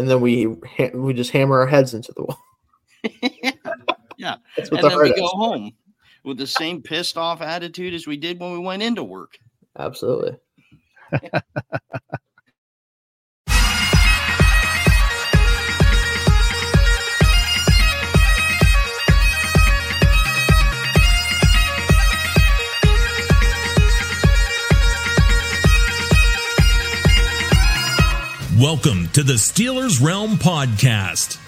and then we ha- we just hammer our heads into the wall. yeah, That's and the then we heart go home with the same pissed off attitude as we did when we went into work. Absolutely. Welcome to the Steelers Realm Podcast.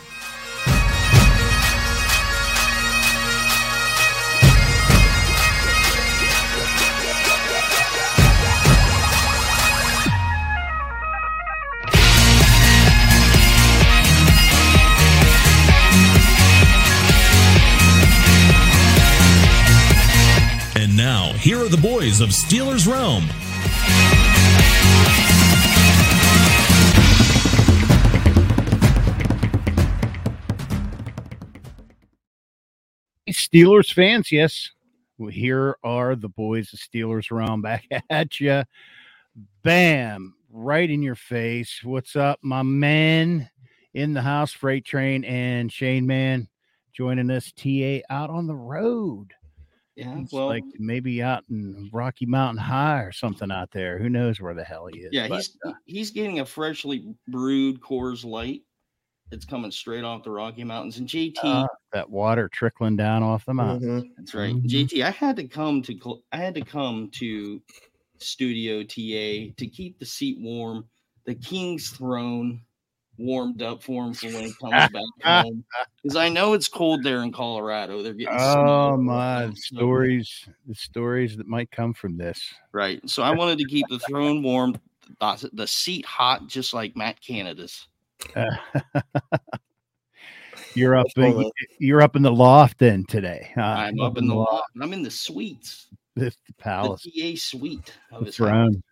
And now, here are the boys of Steelers Realm. Steelers fans, yes. Well, here are the boys of Steelers Realm back at you. Bam, right in your face. What's up, my man in the house, Freight Train and Shayne Man joining us, TA out on the road. Yeah, It's well, like maybe out in Rocky Mountain High or something out there. Who knows where the hell he is? yeah, but, he's uh, he's getting a freshly brewed Coors Light. It's coming straight off the Rocky Mountains, and JT, uh, that water trickling down off the mountain. Mhm. that's right, Mhm. JT. I had to come to I had to come to Studio TA to keep the seat warm, the King's throne warmed up for him for when he comes back home, because I know it's cold there in Colorado. They're getting Oh my the stories, the stories that might come from this. Right. So I wanted to keep the throne warm, the, the seat hot, just like Matt Canada's. you're up in, you're up in the loft then today. huh? I'm up in the loft. I'm in the suites, the, the the palace TA suite of the his throne.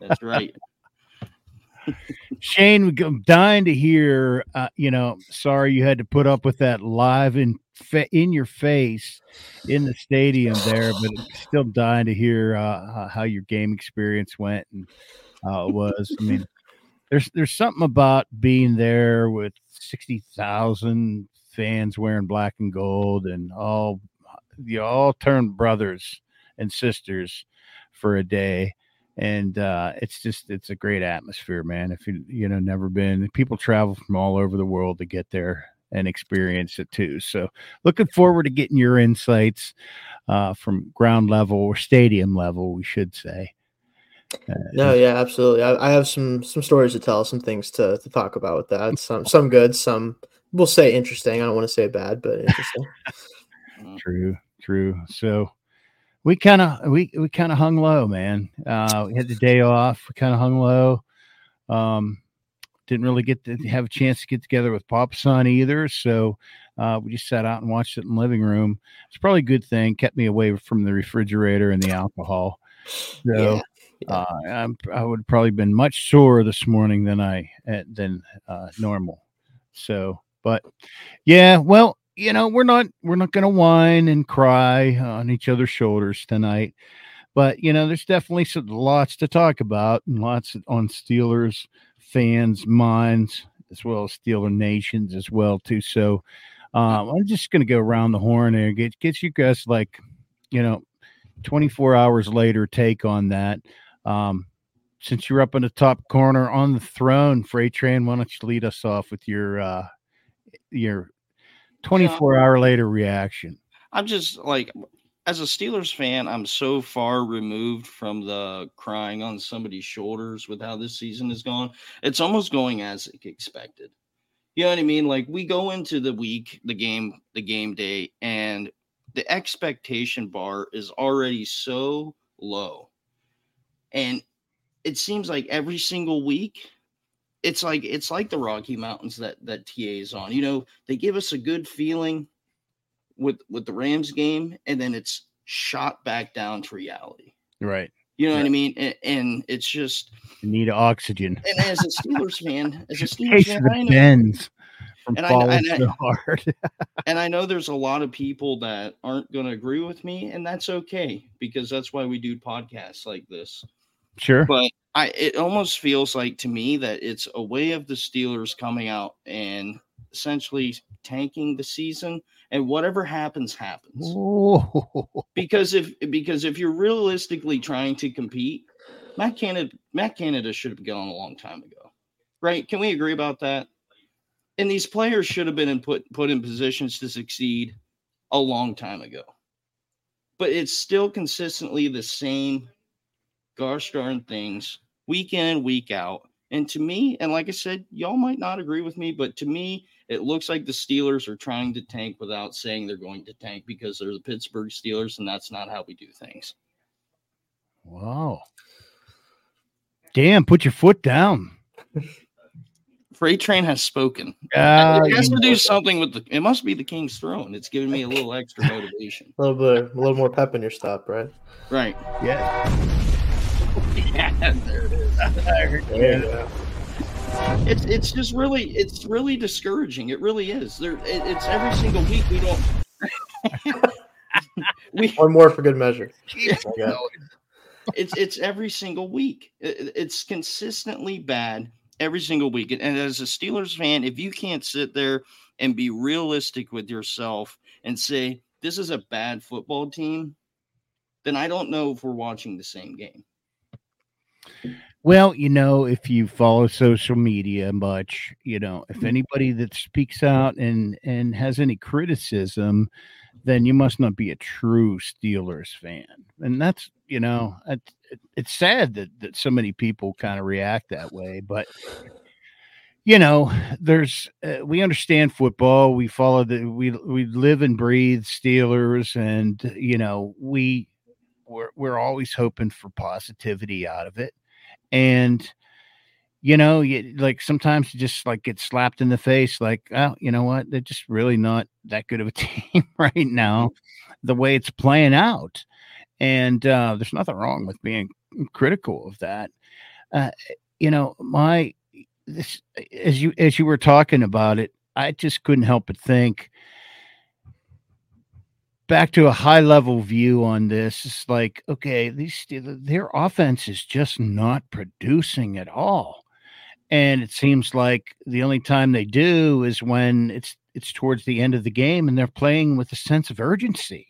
That's right. Shayne, I'm dying to hear. Uh, you know, sorry you had to put up with that live in in your face in the stadium there, but still dying to hear uh, uh, how your game experience went and how it was. I mean, there's there's something about being there with sixty thousand fans wearing black and gold and all you all turned brothers and sisters for a day. And uh it's just it's a great atmosphere man. If you you know never been people travel from all over the world to get there and experience it too. So looking forward to getting your insights uh from ground level or stadium level we should say No, yeah, absolutely. I, I have some some stories to tell, some things to, to talk about with that. Some some good, some we'll say interesting. I don't want to say bad, but interesting. True, true. So we kind of we we kind of hung low, man. Uh, we had the day off. We kind of hung low. Um, didn't really get to have a chance to get together with Pop Son either. So uh, we just sat out and watched it in the living room. It's probably a good thing. Kept me away from the refrigerator and the alcohol. So Yeah, yeah. uh, I'm, I would probably been much sore this morning than I uh, than uh, normal. So, but yeah, well, you know, we're not we're not going to whine and cry on each other's shoulders tonight. But you know, there's definitely some lots to talk about and lots on Steelers fans' minds as well as Steeler nations as well too. So um, I'm just going to go around the horn and get get you guys like you know 24 hours later take on that. Um, since you're up in the top corner on the throne, Freight Train, why don't you lead us off with your uh, your 24 hour later reaction? I'm just like, as a Steelers fan, I'm so far removed from the crying on somebody's shoulders with how this season has gone. It's almost going as expected. You know what I mean? Like we go into the week, the game, the game day, and the expectation bar is already so low. And it seems like every single week, it's like it's like the Rocky Mountains that that TA is on. You know, they give us a good feeling with with the Rams game, and then it's shot back down to reality. Right. You know what I mean? And, and it's just, You need oxygen. and as a Steelers fan, as a Steelers fan, I know, bends from And I falling and I- hard. and I know there's a lot of people that aren't going to agree with me, and that's okay because that's why we do podcasts like this. Sure. But I it almost feels like to me that it's a way of the Steelers coming out and essentially tanking the season and whatever happens happens. Because if because if you're realistically trying to compete, Matt Canada Matt Canada should have gone a long time ago. Right? Can we agree about that? And these players should have been in put put in positions to succeed a long time ago. But it's still consistently the same gosh darn things week in and week out. And to me, and like I said, y'all might not agree with me, but to me, it looks like the Steelers are trying to tank without saying they're going to tank because they're the Pittsburgh Steelers, and that's not how we do things. wow. Damn, put your foot down. Freight train has spoken. Ah, it has to do something with the. It must be the King's throne. It's giving me a little extra motivation. A little bit, a little more pep in your step, right? Right. yeah. There it is. It's it's just really it's really discouraging. It really is. There it, it's every single week we don't. we One more for good measure. Yeah. It's it's every single week. It- it's consistently bad every single week. And, and as a Steelers fan, if you can't sit there and be realistic with yourself and say this is a bad football team, then I don't know if we're watching the same game. Well, you know, if you follow social media much, you know, if anybody that speaks out and and has any criticism, then you must not be a true Steelers fan. And that's, you know, it, it- it's sad that that so many people kind of react that way, but you know, there's uh, we understand football. We follow the we we live and breathe Steelers, and you know we we're we're always hoping for positivity out of it. And you know you like sometimes you just like get slapped in the face like oh you know what? They're just really not that good of a team right now the way it's playing out. And uh there's nothing wrong with being critical of that. Uh you know my this as you as you were talking about it i just couldn't help but think back to a high level view on this it's like okay these their offense is just not producing at all and it seems like the only time they do is when it's it's towards the end of the game and they're playing with a sense of urgency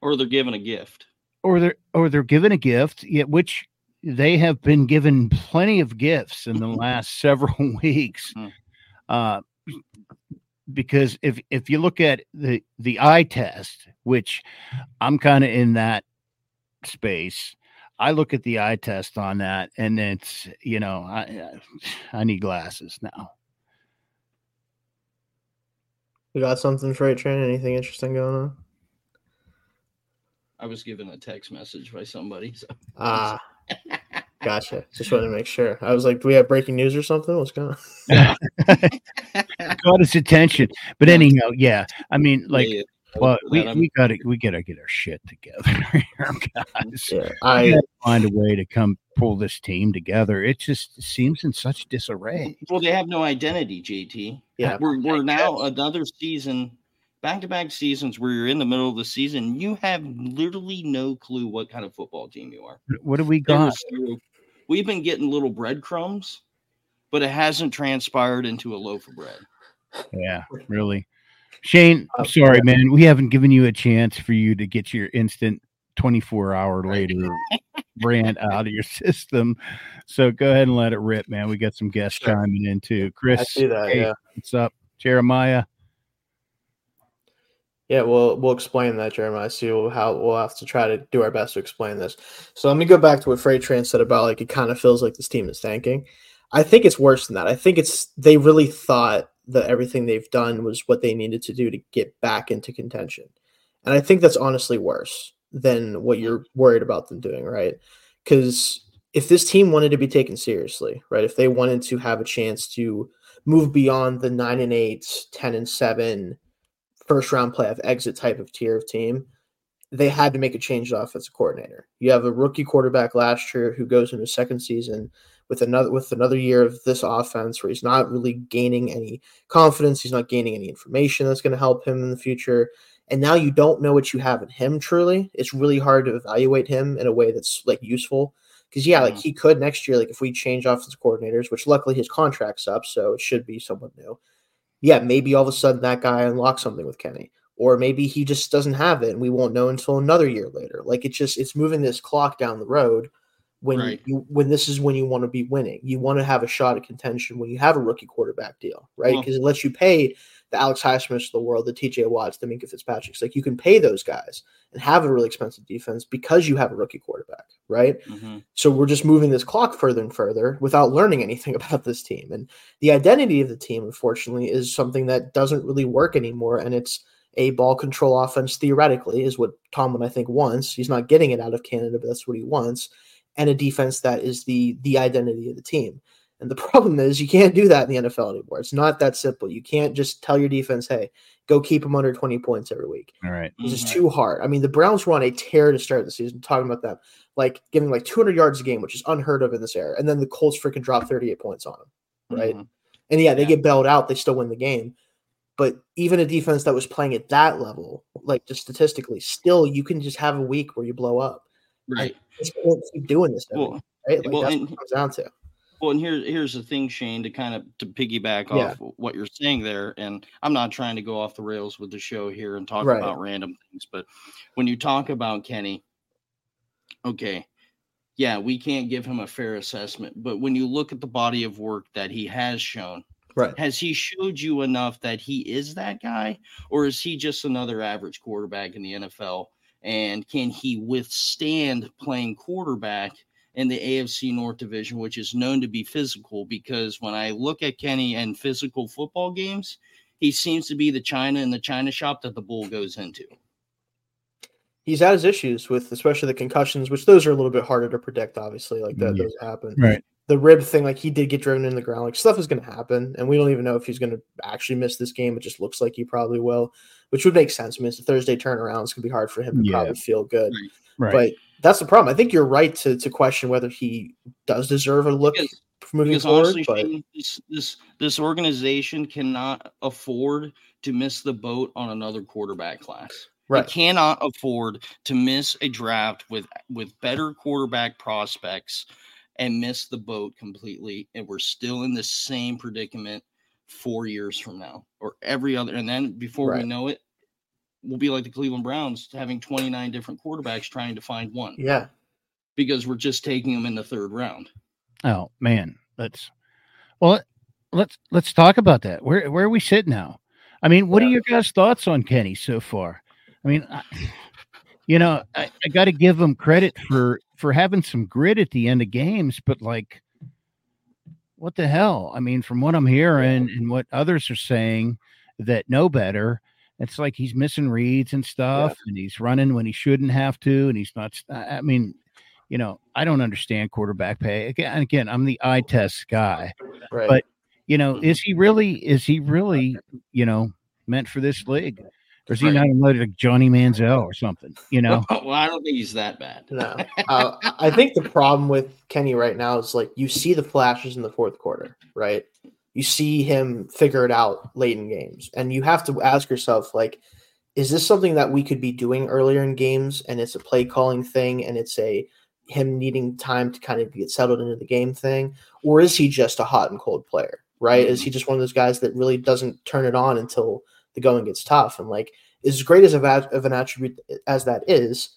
Or they're given a gift. or they're or they're given a gift yet which they have been given plenty of gifts in the last several weeks Hmm. uh because if if you look at the the eye test which i'm kind of in that space i look at the eye test on that and it's you know i i need glasses now You got something, Freight Train? Anything interesting going on? I was given a text message by somebody. So Ah, gotcha. Just wanted to make sure. I was like, do we have breaking news or something? What's going on? got his attention but anyhow yeah i mean like Yeah, well we, we gotta we gotta get our shit together guys Yeah, I find a way to come pull this team together it just seems in such disarray well, they have no identity, JT. yeah. We're we're now another season, back to back seasons where you're in the middle of the season. You have literally no clue what kind of football team you are. what do we got zero- We've been getting little breadcrumbs, but it hasn't transpired into a loaf of bread. Yeah, really. Shayne, I'm Uh, sorry, yeah. man. We haven't given you a chance for you to get your instant 24 hour later rant out of your system. So go ahead and let it rip, man. We got some guests Sure. chiming in too. I Chris, see that. hey, Yeah, what's up? Jeremiah. yeah. We'll we'll explain that, Jeremiah. See how we'll have to try to do our best to explain this. So let me go back to what Freight Train said about like it kind of feels like this team is tanking. I think it's worse than that. I think it's they really thought that everything they've done was what they needed to do to get back into contention. And I think that's honestly worse than what you're worried about them doing, right? Because if this team wanted to be taken seriously, right, if they wanted to have a chance to move beyond the nine and eight, 10 and seven, first round playoff exit type of tier of team, they had to make a change to offensive coordinator. You have a rookie quarterback last year who goes into second season with another with another year of this offense where he's not really gaining any confidence, he's not gaining any information that's going to help him in the future. And now you don't know what you have in him truly. It's really hard to evaluate him in a way that's like useful Because yeah, like he could next year, like if we change offensive coordinators, which luckily his contract's up, so it should be someone new. Yeah, maybe all of a sudden that guy unlocks something with Kenny. Or maybe he just doesn't have it and we won't know until another year later. Like it's just it's moving this clock down the road when Right. you when this is when you want to be winning. You want to have a shot at contention when you have a rookie quarterback deal, right? Well- Because it lets you pay the Alex Highsmiths of the world, the TJ Watts, the Minkah Fitzpatrick's. Like you can pay those guys and have a really expensive defense because you have a rookie quarterback, right? Mhm. So we're just moving this clock further and further without learning anything about this team. And the identity of the team, unfortunately, is something that doesn't really work anymore. And it's a ball control offense, theoretically, is what Tomlin, I think, wants. He's not getting it out of Canada, but that's what he wants. And a defense that is the the identity of the team. And the problem is you can't do that in the NFL anymore. It's not that simple. You can't just tell your defense, hey, go keep them under 20 points every week. All right. It's just Mhm. too hard. I mean, the Browns were on a tear to start the season, talking about them, like giving like 200 yards a game, which is unheard of in this era. And then the Colts freaking drop 38 points on them, right? Mhm. And yeah, they Yeah. get bailed out, they still win the game. But even a defense that was playing at that level, like just statistically, still you can just have a week where you blow up. Right. Just can't keep doing this, Well, week, right? Like well, that's and- what comes down to. Well, and here, here's the thing, Shayne, to kind of to piggyback Yeah. off what you're saying there, and I'm not trying to go off the rails with the show here and talk Right. about random things, but when you talk about Kenny, okay, yeah, we can't give him a fair assessment, but when you look at the body of work that he has shown, Right. has he showed you enough that he is that guy, or is he just another average quarterback in the NFL? And can he withstand playing quarterback in the AFC North Division, which is known to be physical? Because when I look at Kenny and physical football games, he seems to be the China in the China shop that the bull goes into. He's had his issues with especially the concussions, which those are a little bit harder to predict, obviously. Like that Yeah. those happen. Right. the rib thing, like he did get driven in the ground, like stuff is going to happen, and we don't even know if he's going to actually miss this game. It just looks like he probably will, which would make sense. I mean, it's a Thursday turnaround; it's going to be hard for him to Yeah. probably feel good. Right. But that's the problem. I think you're right to to question whether he does deserve a look Because- moving Because forward. honestly, but this, this this organization cannot afford to miss the boat on another quarterback class. right, It cannot afford to miss a draft with with better quarterback prospects and miss the boat completely. And we're still in the same predicament four years from now, or every other. And then before we know it, we'll be like the Cleveland Browns, having twenty nine different quarterbacks trying to find one yeah, because we're just taking them in the third round. Oh man, let's well let's let's talk about that. Where where we sit now? I mean, what are your guys' thoughts on Kenny so far? I mean, I, you know, I, I got to give him credit for for having some grit at the end of games, but like, what the hell? I mean, from what I'm hearing and what others are saying that know better, it's like he's missing reads and stuff, and he's running when he shouldn't have to, and he's not. I I mean, you know, I don't understand quarterback pay. Again, again, I'm the eye test guy. right. But- You know, mm-hmm. is he really? Is he really? You know, meant for this league, or is he Right. not unloaded like Johnny Manziel or something? You know, well, I don't think he's that bad. no, uh, I think the problem with Kenny right now is like you see the flashes in the fourth quarter, right? You see him figure it out late in games, and you have to ask yourself, like, is this something that we could be doing earlier in games, and it's a play calling thing, and it's a him needing time to kind of get settled into the game thing, or is he just a hot and cold player, right? Is he just one of those guys that really doesn't turn it on until the going gets tough? And like, as great as of, a- of an attribute as that is,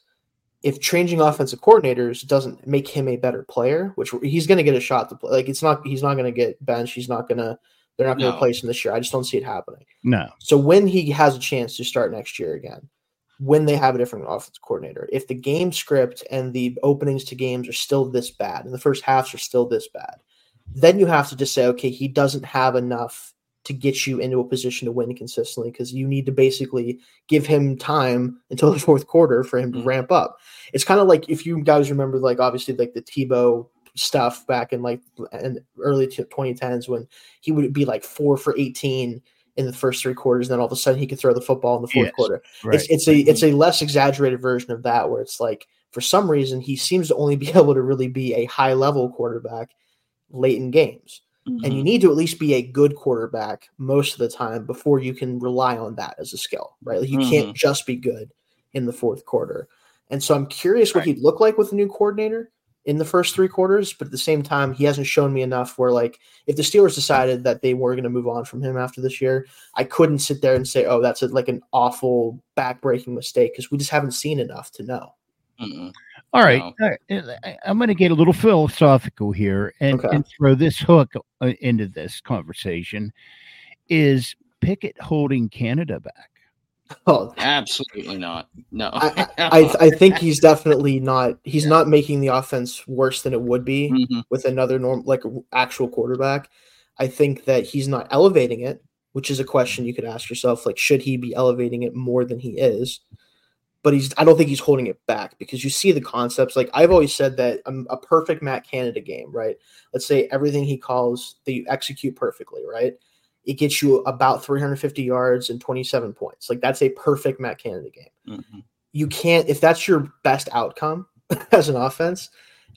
if changing offensive coordinators doesn't make him a better player, which he's going to get a shot to play, like it's not, he's not going to get benched. He's not going to, they're not going to No. replace him this year. I just don't see it happening. no, So when he has a chance to start next year again, when they have a different offensive coordinator, if the game script and the openings to games are still this bad and the first halves are still this bad, then you have to just say, okay, he doesn't have enough to get you into a position to win consistently because you need to basically give him time until the fourth quarter for him to Mhm. ramp up. It's kind of like if you guys remember, like obviously like the Tebow stuff back in like in early t- 2010s when he would be like four for 18 in the first three quarters, and then all of a sudden he could throw the football in the fourth Yes. quarter. right. It's it's a it's a less exaggerated version of that where it's like for some reason he seems to only be able to really be a high level quarterback late in games. And Mm-hmm. you need to at least be a good quarterback most of the time before you can rely on that as a skill, right? Like you can't just be good in the fourth quarter. And so I'm curious what Right. he'd look like with a new coordinator. in the first three quarters, but at the same time, he hasn't shown me enough where like if the Steelers decided that they were going to move on from him after this year, I couldn't sit there and say, "Oh, that's a, like an awful backbreaking mistake" because we just haven't seen enough to know. Mm-mm. All right, No. I- I'm going to get a little philosophical here and, Okay. and throw this hook uh, into this conversation. Is Pickett holding Canada back? Oh, Absolutely not. No. I, I I think he's definitely not. He's not making the offense worse than it would be Mhm. with another norm like actual quarterback. I think that he's not elevating it, which is a question you could ask yourself. Like, should he be elevating it more than he is? But he's. I don't think he's holding it back because you see the concepts. Like I've always said that um, a perfect Matt Canada game, right? Let's say everything he calls that you execute perfectly, right? It gets you about 350 yards and 27 points. Like that's a perfect Matt Canada game Mhm. you can't if that's your best outcome as an offense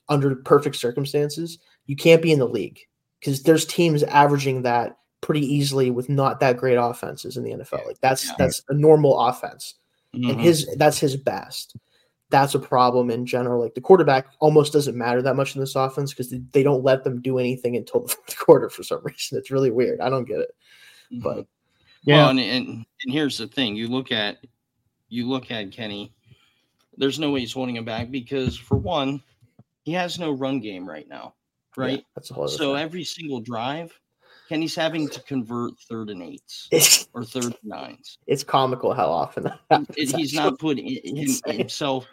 under perfect circumstances you can't be in the league because there's teams averaging that pretty easily with not that great offenses in the NFL like that's Yeah. that's a normal offense and Mhm. his that's his best that's a problem in general like the quarterback almost doesn't matter that much in this offense because they, they don't let them do anything until the fourth quarter for some reason it's really weird i don't get it Mhm. but Well, and, and and here's the thing: you look at you look at Kenny. There's no way he's holding him back because, for one, he has no run game right now, yeah, right? that's a whole other so thing. every single drive, Kenny's having to convert third and eights it's, or third and nines. it's comical how often that happens, he's actually. not putting him, insane. himself.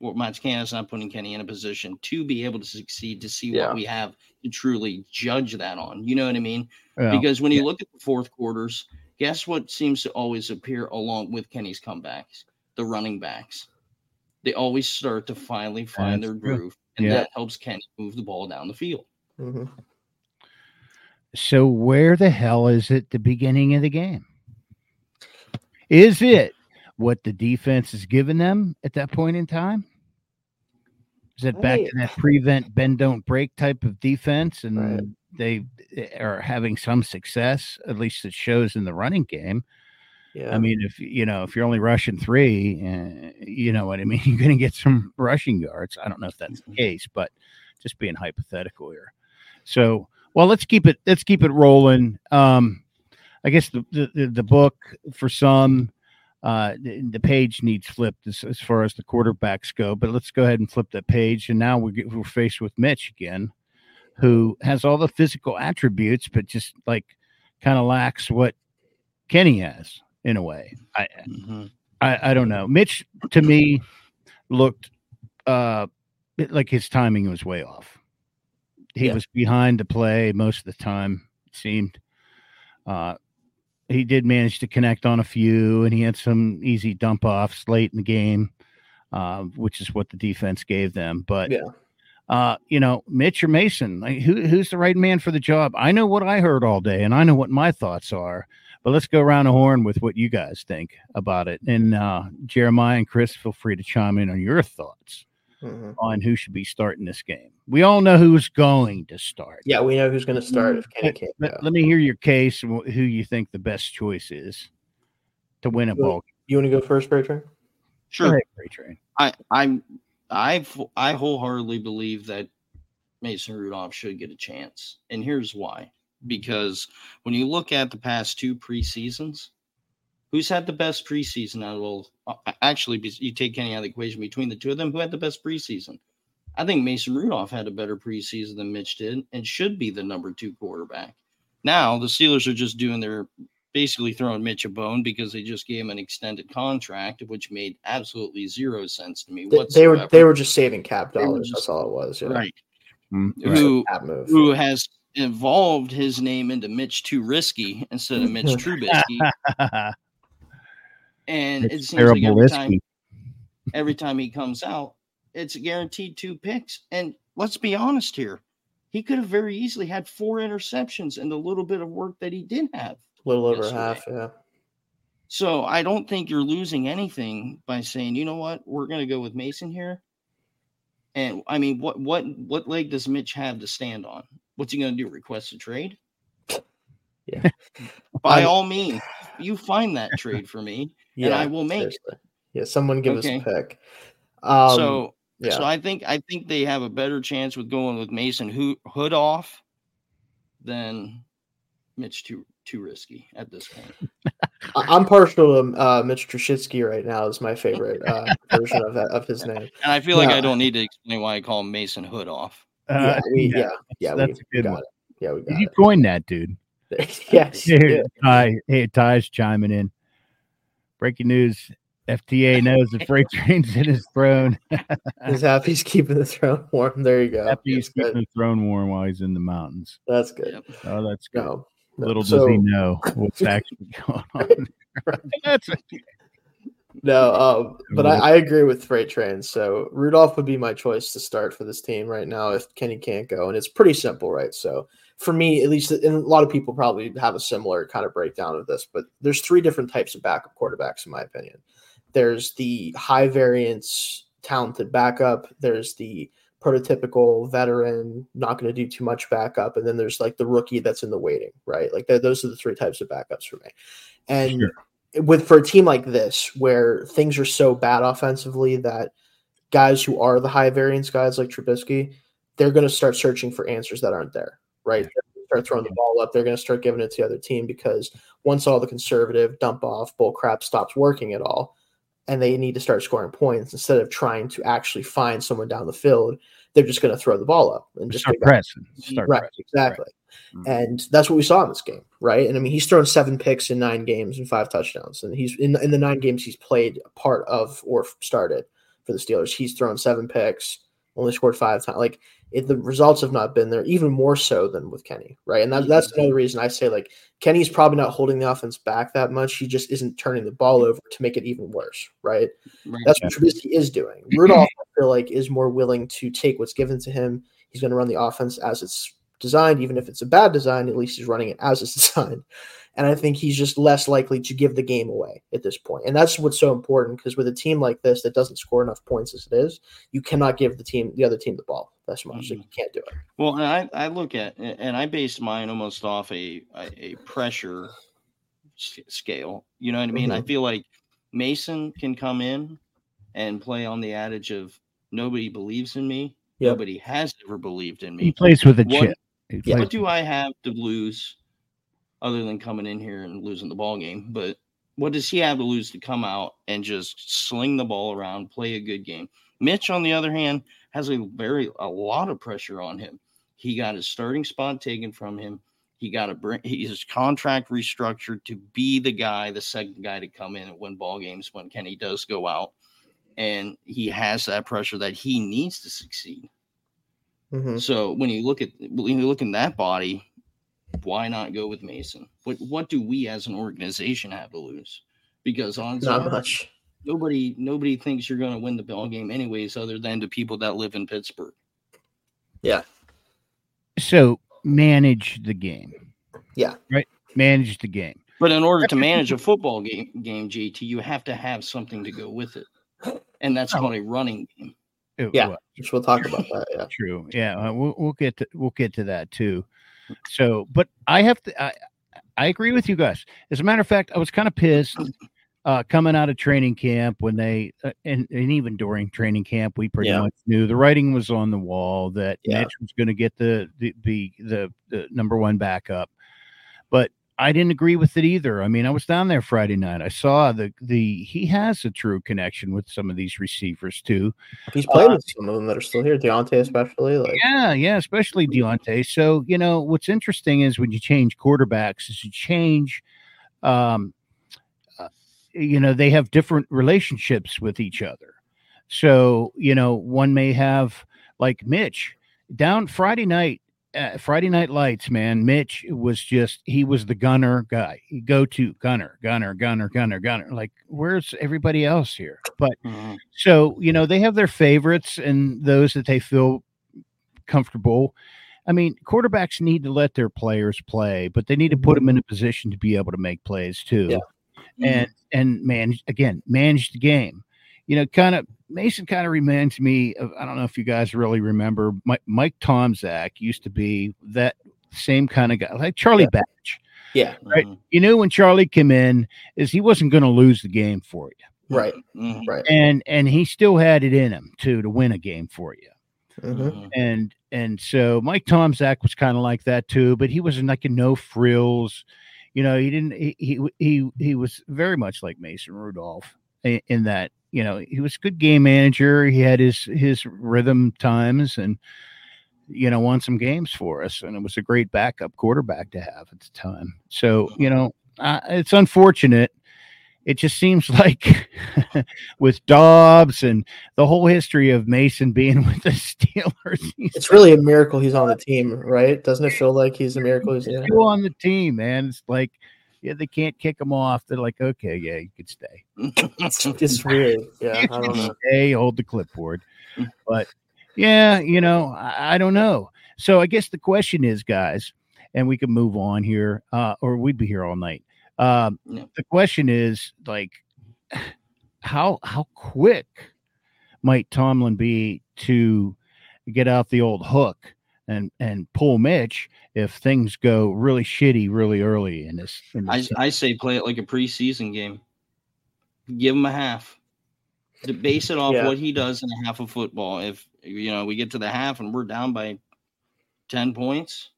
Well, Matt Canada's not putting Kenny in a position to be able to succeed to see Yeah. what we have to truly judge that on. You know what I mean? Well, because when you look at the fourth quarters, guess what seems to always appear along with Kenny's comebacks? The running backs. They always start to finally find That's their true. groove, and Yeah. that helps Kenny move the ball down the field. Mhm. So where the hell is it the beginning of the game? Is it what the defense is giving them at that point in time? Is it back I- to that prevent bend don't break type of defense and Right. they are having some success at least it shows in the running game Yeah. i mean if you know if you're only rushing three uh, you know what i mean you're going to get some rushing yards i don't know if that's the Mhm. case but just being hypothetical here so well let's keep it let's keep it rolling um i guess the the, the, book for some uh the, the page needs flipped as, as far as the quarterbacks go but let's go ahead and flip that page and now we get, we're faced with mitch again who has all the physical attributes but just like kind of lacks what kenny has in a way i I, I don't know. Mitch to me looked uh like his timing was way off. He Yeah. was behind the play most of the time, it seemed. Uh he did manage to connect on a few and he had some easy dump offs late in the game, uh, which is what the defense gave them. But Yeah. uh, you know, Mitch or Mason, like who who's the right man for the job? I know what I heard all day and I know what my thoughts are. But let's go around the horn with what you guys think about it. And uh, Jeremiah and Chris, feel free to chime in on your thoughts Mhm. on who should be starting this game. We all know who's going to start. Yeah, we know who's going to start if Kenny can't but let me hear your case and who you think the best choice is to win a Well, ball. You want to go first, Bertrand? Go Sure. ahead, Ray Train. I I'm I I wholeheartedly believe that Mason Rudolph should get a chance, and here's why: because when you look at the past two preseasons, who's had the best preseason out of all? Actually, you take Kenny out of the equation between the two of them, who had the best preseason? I think Mason Rudolph had a better preseason than Mitch did, and should be the number two quarterback. Now the Steelers are just doing their basically throwing Mitch a bone because they just gave him an extended contract, which made absolutely zero sense to me They, whatsoever. they were they were just saving cap dollars. just- That's all it was. Yeah. right. Mm, It was Who who has evolved his name into Mitch Too Risky instead of Mitch Trubisky, and it It's seems like terrible every time risky. every time he comes out, it's guaranteed two picks. And let's be honest here, he could have very easily had four interceptions and the little bit of work that he did have. a little over yesterday. half. Yeah. So I don't think you're losing anything by saying, you know what, we're going to go with Mason here. And I mean, what what what leg does Mitch have to stand on? What's he going to do? Request a trade? Yeah. By I- all means, you find that trade for me. Yeah. I will make seriously. Yeah. Someone give Okay. us a pick. Um, so Yeah. So I think I think they have a better chance with going with Mason Ho- Hood off than Mitch too too risky at this point. I- I'm partial to uh, Mitch Trubisky right now. Is my favorite uh, version of that of his name. And I feel like Yeah. I don't need to explain why I call him Mason Hood off. Uh, yeah, we, yeah, yeah, yeah, that's we, a good got one. it. Yeah, we Did got you coin that, dude? It. yes, Hey, yeah. Ty, hey, Ty's chiming in. Breaking news: FTA knows the freight train's in his throne. He's happy he's keeping the throne warm. There you go. Happy he's That's good. keeping the throne warm while he's in the mountains. That's good. Oh, that's good. No, no. Little does he know what's actually going on. that's No, um, but I, I agree with freight trains. So Rudolph would be my choice to start for this team right now if Kenny can't go, and it's pretty simple, right? So for me, at least, and a lot of people probably have a similar kind of breakdown of this, but there's three different types of backup quarterbacks, in my opinion. There's the high variance, talented backup. There's the prototypical veteran, not going to do too much backup, and then there's like the rookie that's in the waiting, right? Like th- those are the three types of backups for me. And Sure. with for a team like this where things are so bad offensively that guys who are the high variance guys like Trubisky, they're going to start searching for answers that aren't there, right? Start throwing the ball up. They're going to start giving it to the other team because once all the conservative dump off bull crap stops working at all, and they need to start scoring points instead of trying to actually find someone down the field, they're just going to throw the ball up and just start pressing. Start right, pressing. exactly. Mhm. And that's what we saw in this game, right? And I mean, he's thrown seven picks in nine games and five touchdowns, and he's in in the nine games he's played part of or started for the Steelers. He's thrown seven picks, only scored five times. Like it, the results have not been there, even more so than with Kenny, right? And that, that's another reason I say like Kenny's probably not holding the offense back that much. He just isn't turning the ball over to make it even worse, right? Right. That's what Trubisky is doing. Rudolph, I feel like, is more willing to take what's given to him. He's going to run the offense as it's designed, even if it's a bad design. At least he's running it as it's designed. And I think he's just less likely to give the game away at this point. And that's what's so important because with a team like this that doesn't score enough points as it is, you cannot give the team the other team the ball that much. Like, you can't do it. Well, and I, I look at and I based mine almost off a a, a pressure s- scale. You know what I mean? I Mhm. feel like Mason can come in and play on the adage of nobody believes in me. Yep. Nobody has ever believed in me. He plays with a What- chip. He Yeah. plays What do I have to lose other than coming in here and losing the ball game? But what does he have to lose to come out and just sling the ball around, play a good game? Mitch, on the other hand, has a very a lot of pressure on him. He got his starting spot taken from him. He got a bring his contract restructured to be the guy, the second guy to come in and win ball games when Kenny does go out. And he has that pressure that he needs to succeed. Mhm. So when you look at when you look in that body, why not go with Mason? What what do we as an organization have to lose? Because on Not are much. nobody nobody thinks you're going to win the ball game anyways, other than the people that live in Pittsburgh. Yeah. So manage the game. Yeah. Right. Manage the game. But in order to manage a football game, game JT, you have to have something to go with it, and that's Oh. called a running game. It- Yeah. well, Which we'll talk about that. Yeah. True. Yeah, uh, we'll we'll get to we'll get to that too. So, but I have to. I I agree with you guys. As a matter of fact, I was kind of pissed uh, coming out of training camp when they uh, and and even during training camp, we pretty Yeah. much knew the writing was on the wall that Yeah. Mitch was going to get the the, the the the number one backup, but. I didn't agree with it either. I mean, I was down there Friday night. I saw the the he has a true connection with some of these receivers too. He's played Uh, with some of them that are still here. Diontae, especially. Like, Yeah, yeah, especially Diontae. So you know what's interesting is when you change quarterbacks, is you change, um, uh, you know, they have different relationships with each other. So you know, one may have like Mitch down Friday night. Uh, Friday Night Lights, man. Mitch was just, he was the gunner guy. Go to gunner, gunner, gunner, gunner, gunner. Like, where's everybody else here? But mm-hmm. so, you know, they have their favorites and those that they feel comfortable. I mean, quarterbacks need to let their players play, but they need to put mm-hmm. them in a position to be able to make plays too. Yeah. And mm-hmm. and manage again, manage the game. You know, kind of Mason kind of reminds me of I don't know if you guys really remember Mike, Mike Tomczak used to be that same kind of guy, like Charlie Batch. yeah. Right. Mhm. You knew when Charlie came in is he wasn't going to lose the game for you. Right. Mhm. Right. and and he still had it in him too to win a game for you. hmm Mhm. and and so Mike Tomczak was kind of like that too, but he was like a no frills. You know, he didn't. He he he, he was very much like Mason Rudolph in, in that. You know, he was a good game manager. He had his his rhythm times, and you know, won some games for us, and it was a great backup quarterback to have at the time. So you know, uh, it's unfortunate. It just seems like with Dobbs and the whole history of Mason being with the Steelers, It's really a miracle he's on the team, right? Doesn't it feel like he's a miracle he's there? still on the team, man. It's like, yeah, they can't kick him off. They're like, okay, yeah, you could stay. It's, it's weird. Yeah, I don't know. Stay, hold the clipboard. But yeah, you know, I, I don't know. So I guess the question is, guys, and we can move on here, uh, or we'd be here all night. Um. The question is, like, how how quick might Tomlin be to get out the old hook and and pull Mitch if things go really shitty really early in this? In I, I say play it like a preseason game. Give him a half. To base it off Yeah. what he does in a half of football. If you know we get to the half and we're down by ten points,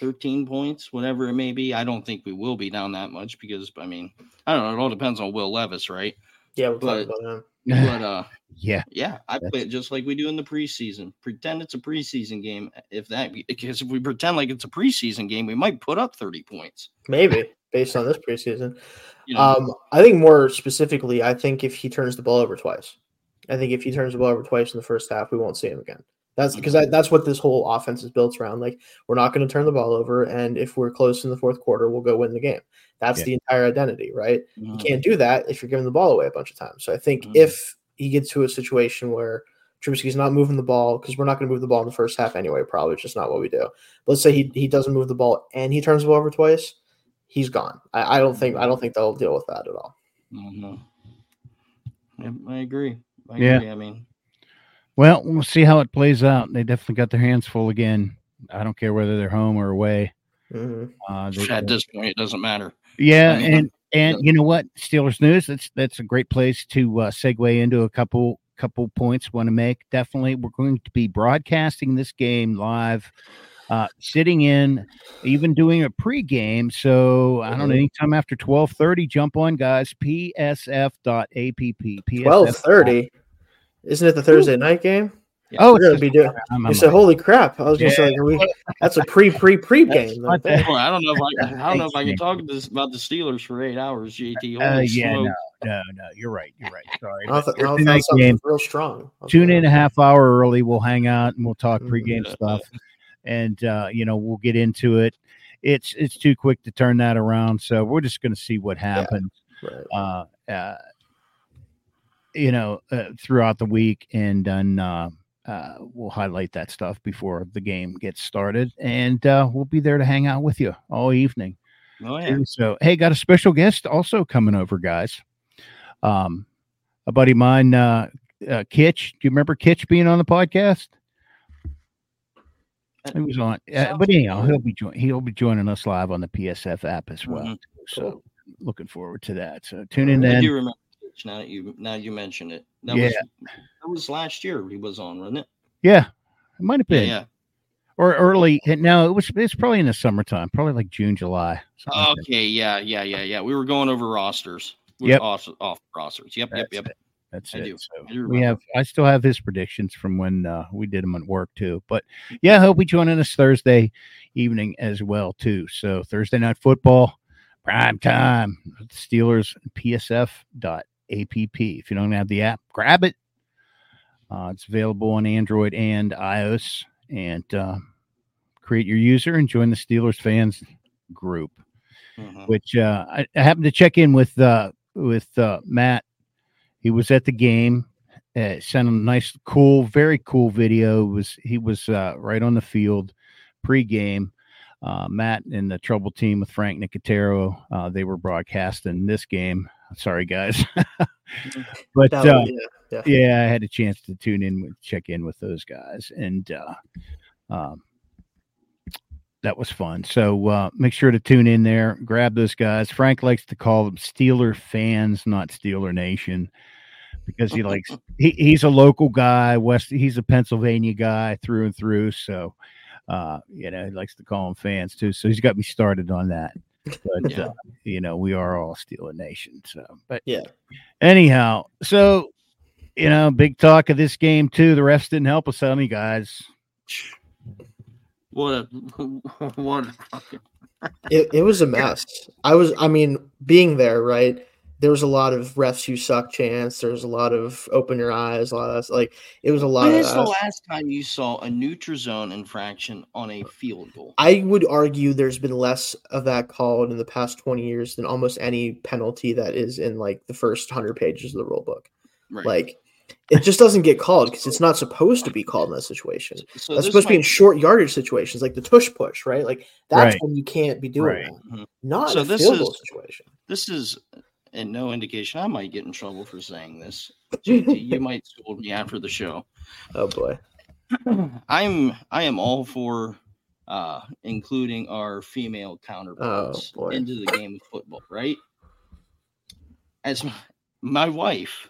thirteen points, whatever it may be, I don't think we will be down that much because I mean I don't know. It all depends on Will Levis, right? Yeah, we'll But- talk about him. But uh, yeah, yeah, I play it just like we do in the preseason. Pretend it's a preseason game. If that because if we pretend like it's a preseason game, we might put up thirty points. Maybe based on this preseason. You know, Um, I think more specifically, I think if he turns the ball over twice, I think if he turns the ball over twice in the first half, we won't see him again. That's because that's what this whole offense is built around. Like we're not going to turn the ball over, and if we're close in the fourth quarter, we'll go win the game. That's Yeah. the entire identity, right? You mhm. can't do that if you're giving the ball away a bunch of times. So I think Mhm. if he gets to a situation where Trubisky's not moving the ball because we're not going to move the ball in the first half anyway. Probably it's just not what we do. Let's say he, he doesn't move the ball and he turns the ball over twice. He's gone. I, I don't think I don't think they'll deal with that at all. Mhm. Yep, I agree. I Yeah. agree. I mean, Well, we'll see how it plays out. They definitely got their hands full again. I don't care whether they're home or away. Mhm. Uh, they- at this point, it doesn't matter. yeah, I mean, and and you know what, Steelers news. That's that's a great place to uh, segue into a couple couple points. Want to make definitely. We're going to be broadcasting this game live, uh, sitting in, even doing a pregame. So I don't know. Mhm. Anytime after twelve thirty, jump on, guys. PSF.app. PSF. Twelve thirty. Isn't it the Thursday night game? Oh, We're gonna it's be doing. I'm- You I'm said, "Holy crap!" I was gonna say, like, we, "That's a pre pre pre game." not I don't know if I, I don't know if I can Thanks, talk this, about the Steelers for eight hours. JT, Uh, yeah, no, no, no. You're right. You're right. Sorry. I thought, I Thursday thought night game. real strong. I was tune in a half hour early. We'll hang out and we'll talk Mhm. pregame stuff, and uh, you know we'll get into it. It's it's too quick to turn that around, so we're just going to see what happens. Right. Uh, uh, you know, uh, throughout the week, and then uh, uh, we'll highlight that stuff before the game gets started, and uh, we'll be there to hang out with you all evening. Oh yeah. So, hey, got a special guest also coming over, guys. Um, a buddy of mine, uh, uh, Kitch. Do you remember Kitch being on the podcast? He was on, uh, but anyhow, he'll be join- he'll be joining us live on the PSF app as well. Mhm. So, looking forward to that. So, tune in I then. do remember Kitch now that you now you mention it. That Yeah. was that was last year he was on, wasn't it? Yeah, it might have been yeah. or early. No, it was. It's probably in the summertime, probably like June, July. something like. Okay, yeah, yeah, yeah, yeah. We were going over rosters. We Yep. Off, off rosters. Yep, yep, That's yep. it. That's I it. So I we have. I still have his predictions from when uh, we did them at work too. But yeah, he'll be joining us Thursday evening as well too. So Thursday night football, prime time. Steelers PSF.app. If you don't have the app, grab it. Uh, it's available on Android and iOS. And uh, create your user and join the Steelers fans group Mhm. which uh, I, I happened to check in with uh, with uh, Matt. He was at the game. Uh, sent him a nice, cool, very cool video. It was he was uh, right on the field pregame. Uh, Matt and the Trouble team with Frank Nicotero, uh, they were broadcasting this game. Sorry, guys, but That uh, yeah, yeah, I had a chance to tune in with check in with those guys, and uh, um, that was fun. So uh, make sure to tune in there, grab those guys. Frank likes to call them Steeler fans, not Steeler Nation, because he likes he, he's a local guy. West, he's a Pennsylvania guy through and through. So uh, you know, he likes to call them fans too. So he's got me started on that. But Yeah. uh, you know, we are all still a Nation. So, but Yeah. Anyhow, so you know, big talk of this game too. The refs didn't help us any guys. What a what a fucking It, it was a mess. I was, I mean, being there, right? There was a lot of refs you suck chance. There was a lot of open your eyes, a lot of like it was a lot When of is the last time you saw a neutral zone infraction on a field goal? I would argue there's been less of that called in the past 20 years than almost any penalty that is in like the first 100 pages of the rule book. Right. Like it just doesn't get called because it's not supposed to be called in that situation. so That's this supposed to be in short yardage situations like the tush push, right? Like that's Right. when you can't be doing Right. that. Mhm. Not So in a this field goal is- situation. this is and no indication I might get in trouble for saying this. JT, you might scold me after the show. Oh boy. I'm I am all for uh including our female counterparts Oh, into the game of football, right? As my, my wife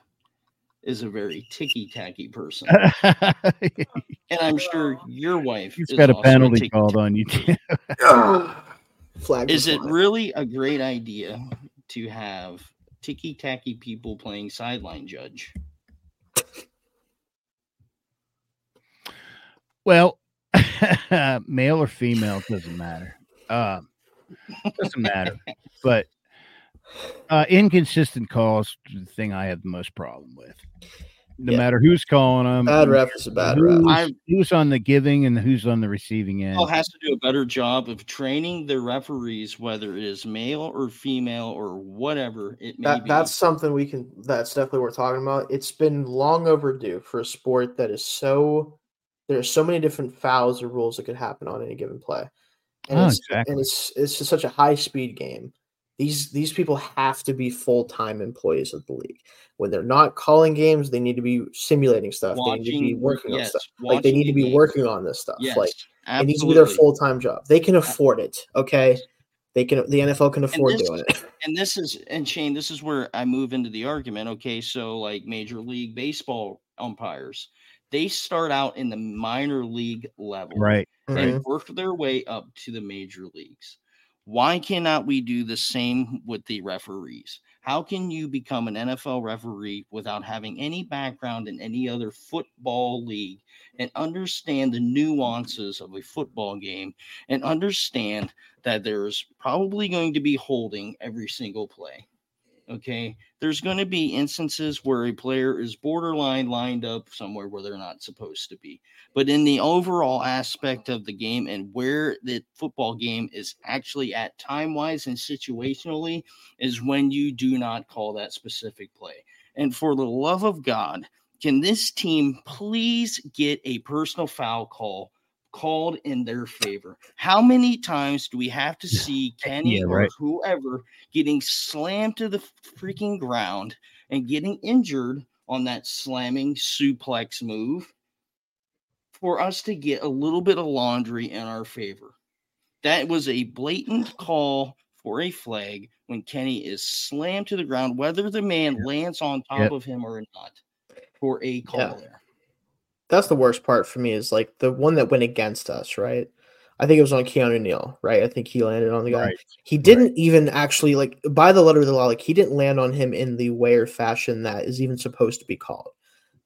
is a very ticky tacky person, and I'm sure your wife He's is got a penalty ticky- called on you. too. Flag. Is it really a great idea to have ticky tacky people playing sideline judge? well, male or female doesn't matter. Uh, doesn't matter. But uh, inconsistent calls, the thing I have the most problem with. No Yeah. matter who's calling them, bad ref is a bad ref? who's, I- who's on the giving and who's on the receiving end. Football has to do a better job of training the referees, whether it is male or female or whatever it may That, be. that's something we can. That's definitely worth talking about. It's been long overdue for a sport that is so. There are so many different fouls or rules that could happen on any given play, and Oh, it's exactly. and it's it's just such a high speed game. These these people have to be full time employees of the league. When they're not calling games, they need to be simulating stuff. they need to be Watching- working on yes, stuff. Like they need to be game. working on this stuff. Yes, Like it needs to be their full time job. They can afford it. Okay, they can. The NFL can afford this- doing it. and this is and Shayne, this is where I move into the argument. Okay, so like Major League Baseball umpires, they start out in the minor league level, right. Mm-hmm. And work their way up to the major leagues. Why cannot we do the same with the referees? How can you become an NFL referee without having any background in any other football league and understand the nuances of a football game and understand that there's probably going to be holding every single play? Okay. There's going to be instances where a player is borderline lined up somewhere where they're not supposed to be. But in the overall aspect of the game and where the football game is actually at time wise and situationally is when you do not call that specific play. And for the love of God, can this team please get a personal foul call called in their favor? How many times do we have to see Kenny Yeah, or whoever getting slammed to the freaking ground and getting injured on that slamming suplex move for us to get a little bit of laundry in our favor? That was a blatant call for a flag when Kenny is slammed to the ground, whether the man lands on top Yep. of him or not, for a call Yeah. there. That's the worst part for me is like the one that went against us, right? I think it was on Keanu Neal, right? I think he landed on the guy. Right. He didn't even actually like by the letter of the law, like he didn't land on him in the way or fashion that is even supposed to be called.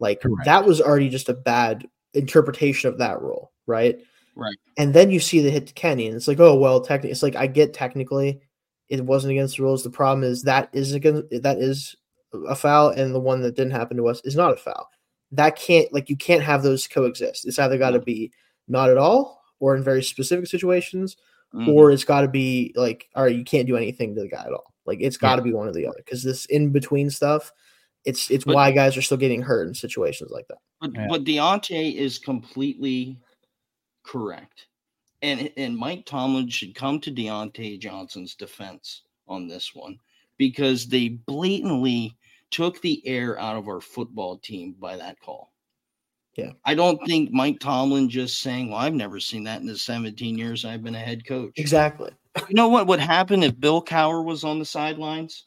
Like Correct. that was already just a bad interpretation of that rule, right? Right. And then you see the hit to Kenny, and it's like, oh well, technically, it's like I get technically it wasn't against the rules. The problem is that is against that is a foul, and the one that didn't happen to us is not a foul. That can't like you can't have those coexist. It's either got to be not at all, or in very specific situations, Mhm. or it's got to be like, all right, you can't do anything to the guy at all. Like it's got Yeah. to be one or the other because this in between stuff, it's it's But- why guys are still getting hurt in situations like that. But Yeah. but Diontae is completely correct. And and Mike Tomlin should come to Diontae Johnson's defense on this one because they blatantly took the air out of our football team by that call. Yeah. I don't think Mike Tomlin just saying, "Well, I've never seen that in the 17 years I've been a head coach." Exactly. You know what would happen if Bill Cowher was on the sidelines?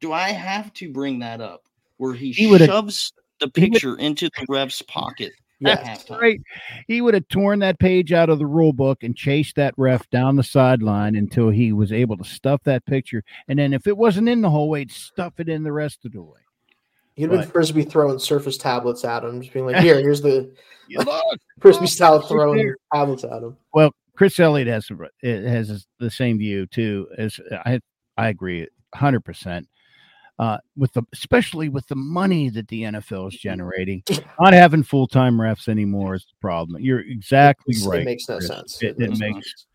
Do I have to bring that up? Where he, He shoves the picture into the ref's pocket at Yes. halftime. Right. He would have torn that page out of the rule book and chased that ref down the sideline until he was able to stuff that picture. And then if it wasn't in the hole, he'd stuff it in the rest of the way. He'd been frisbee throwing surface tablets at him, just being like, "Here, here's the frisbee style throwing tablets at him." Well, Chris Elliott has has the same view too. As I I agree, hundred percent. Uh, with the especially with the money that the NFL is generating, not having full time refs anymore is the problem. You're exactly right. It makes no Chris. sense. It, it makes makes sense.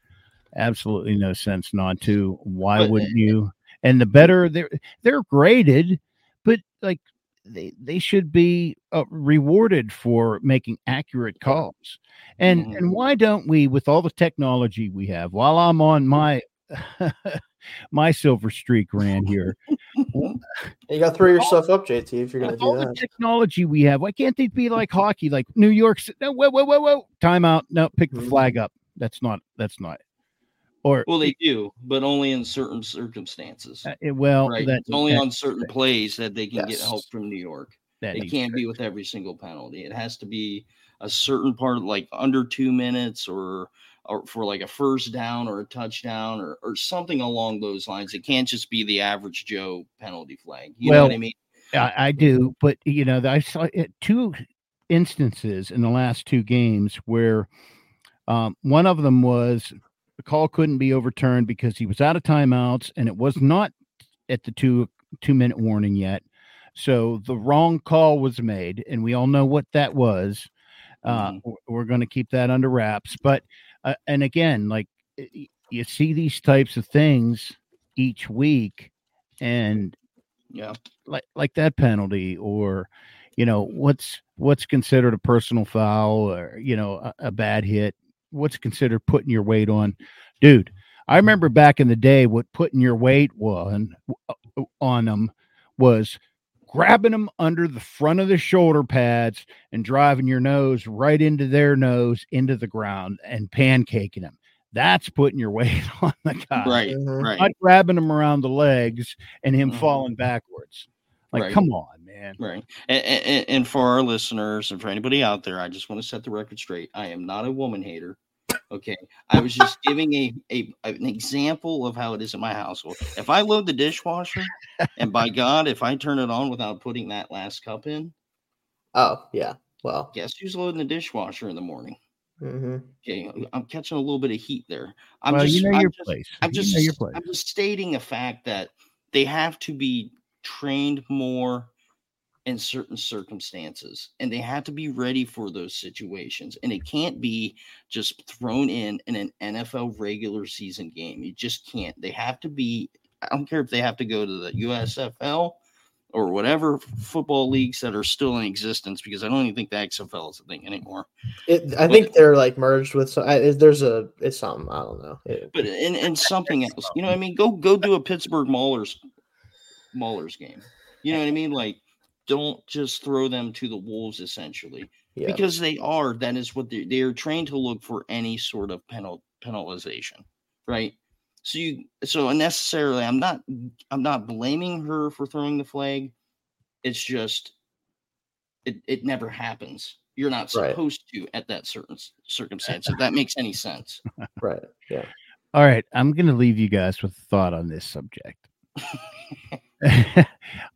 absolutely no sense not to. Why But, wouldn't you? And the better they're they're graded, but like they they should be uh, rewarded for making accurate calls. And Mhm. and why don't we, with all the technology we have, while I'm on my my silver streak ran here, you got to throw yourself up, JT, if you're going to with all do the that. technology we have, why can't they be like hockey, like New York? No, whoa, whoa, whoa, whoa! Timeout. No, pick the Mhm. flag up. That's not. That's not. Or Well, they do, but only in certain circumstances. uh, it- well, right. that it's only that- on certain plays that they can get help from New York. that It can't be with every single penalty. It has to be a certain part, like under two minutes, or or for like a first down or a touchdown or or something along those lines. It can't just be the average Joe penalty flag. You know Well, what I mean? I, I do, but you know, I saw it, two instances in the last two games where um, one of them was the call couldn't be overturned because he was out of timeouts and it was not at the two two minute warning yet. So the wrong call was made, and we all know what that was. Uh, Mhm. We're going to keep that under wraps, but uh, and again, like you see these types of things each week, and Yeah. like like that penalty or you know what's what's considered a personal foul or you know a, a bad hit what's considered putting your weight on dude i remember back in the day what putting your weight on on them was grabbing them under the front of the shoulder pads and driving your nose right into their nose into the ground and pancaking them that's putting your weight on the guy Right. Mhm. Right. not grabbing him around the legs and him Mhm. falling backwards. Like, Right. come on, man. Right. And, and, and for our listeners and for anybody out there, I just want to set the record straight. I am not a woman hater. Okay. I was just giving a, a an example of how it is in my household. If I load the dishwasher, and by God, if I turn it on without putting that last cup in, Oh, yeah. Well, guess who's loading the dishwasher in the morning? hmm Okay. I'm catching a little bit of heat there. I'm well, just, you know I'm your just, place. I'm You know your place. I'm just stating a fact that they have to be trained more in certain circumstances and they have to be ready for those situations and it can't be just thrown in in an NFL regular season game you just can't they have to be I don't care if they have to go to the USFL or whatever football leagues that are still in existence because I don't even think the XFL is a thing anymore It, I think they're like merged with. some- I- There's a. It's something. I don't know. It- but in, in something else you know what I mean go go do a Pittsburgh Maulers Maulers game you know what I mean like don't just throw them to the wolves essentially yeah. because they are that is what they they are trained to look for any sort of penal penalization right so you so unnecessarily i'm not i'm not blaming her for throwing the flag it's just it, it never happens you're not Right. supposed to at that certain circumstance if that makes any sense right. Yeah. All right, I'm going to leave you guys with a thought on this subject. I,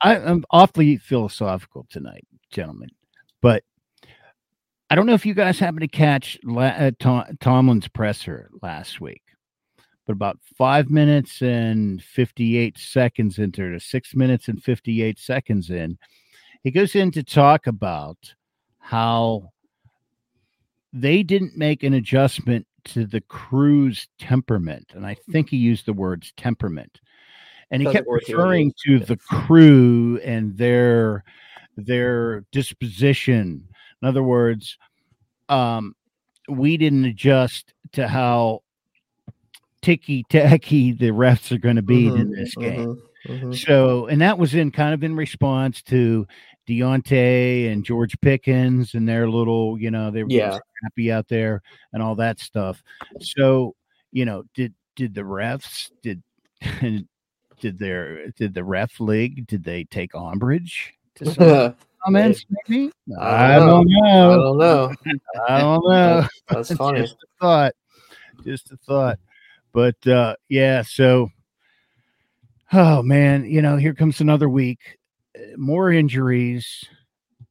I'm awfully philosophical tonight, gentlemen, but I don't know if you guys happened to catch La- uh, Tom, Tomlin's presser last week, but about five minutes and 58 seconds into it, six minutes and 58 seconds in, he goes in to talk about how they didn't make an adjustment to the crew's temperament. And I think he used the words temperament. And he kept like what he referring to the crew and their their disposition. In other words, um, we didn't adjust to how ticky tacky the refs are going to be in Mhm, this game. mhm, mhm. So, and that was in kind of in response to Diontae and George Pickens and their little, you know, they were Yeah. happy out there and all that stuff. So, you know, did did the refs did did their did the ref league did they take umbrage to some I comments? Maybe I I don't know. don't know. I don't know. That's, funny. just a thought. Just a thought. But uh yeah, so oh man, you know, here comes another week. Uh, More injuries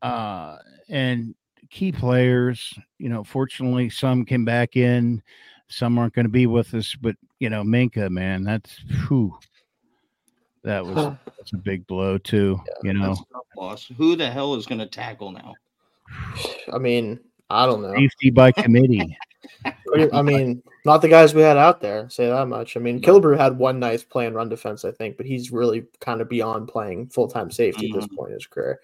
uh and key players, you know, fortunately some came back in, some aren't going to be with us, but you know, Minkah, man, that's whew, that was that's a big blow too, you know. That's a tough loss. Who the hell is going to tackle now? I mean, I don't know. Safety by committee. I mean, not the guys we had out there. Say that much. I mean, Killebrew had one nice play in run defense, I think, but he's really kind of beyond playing full time safety at this point in his career.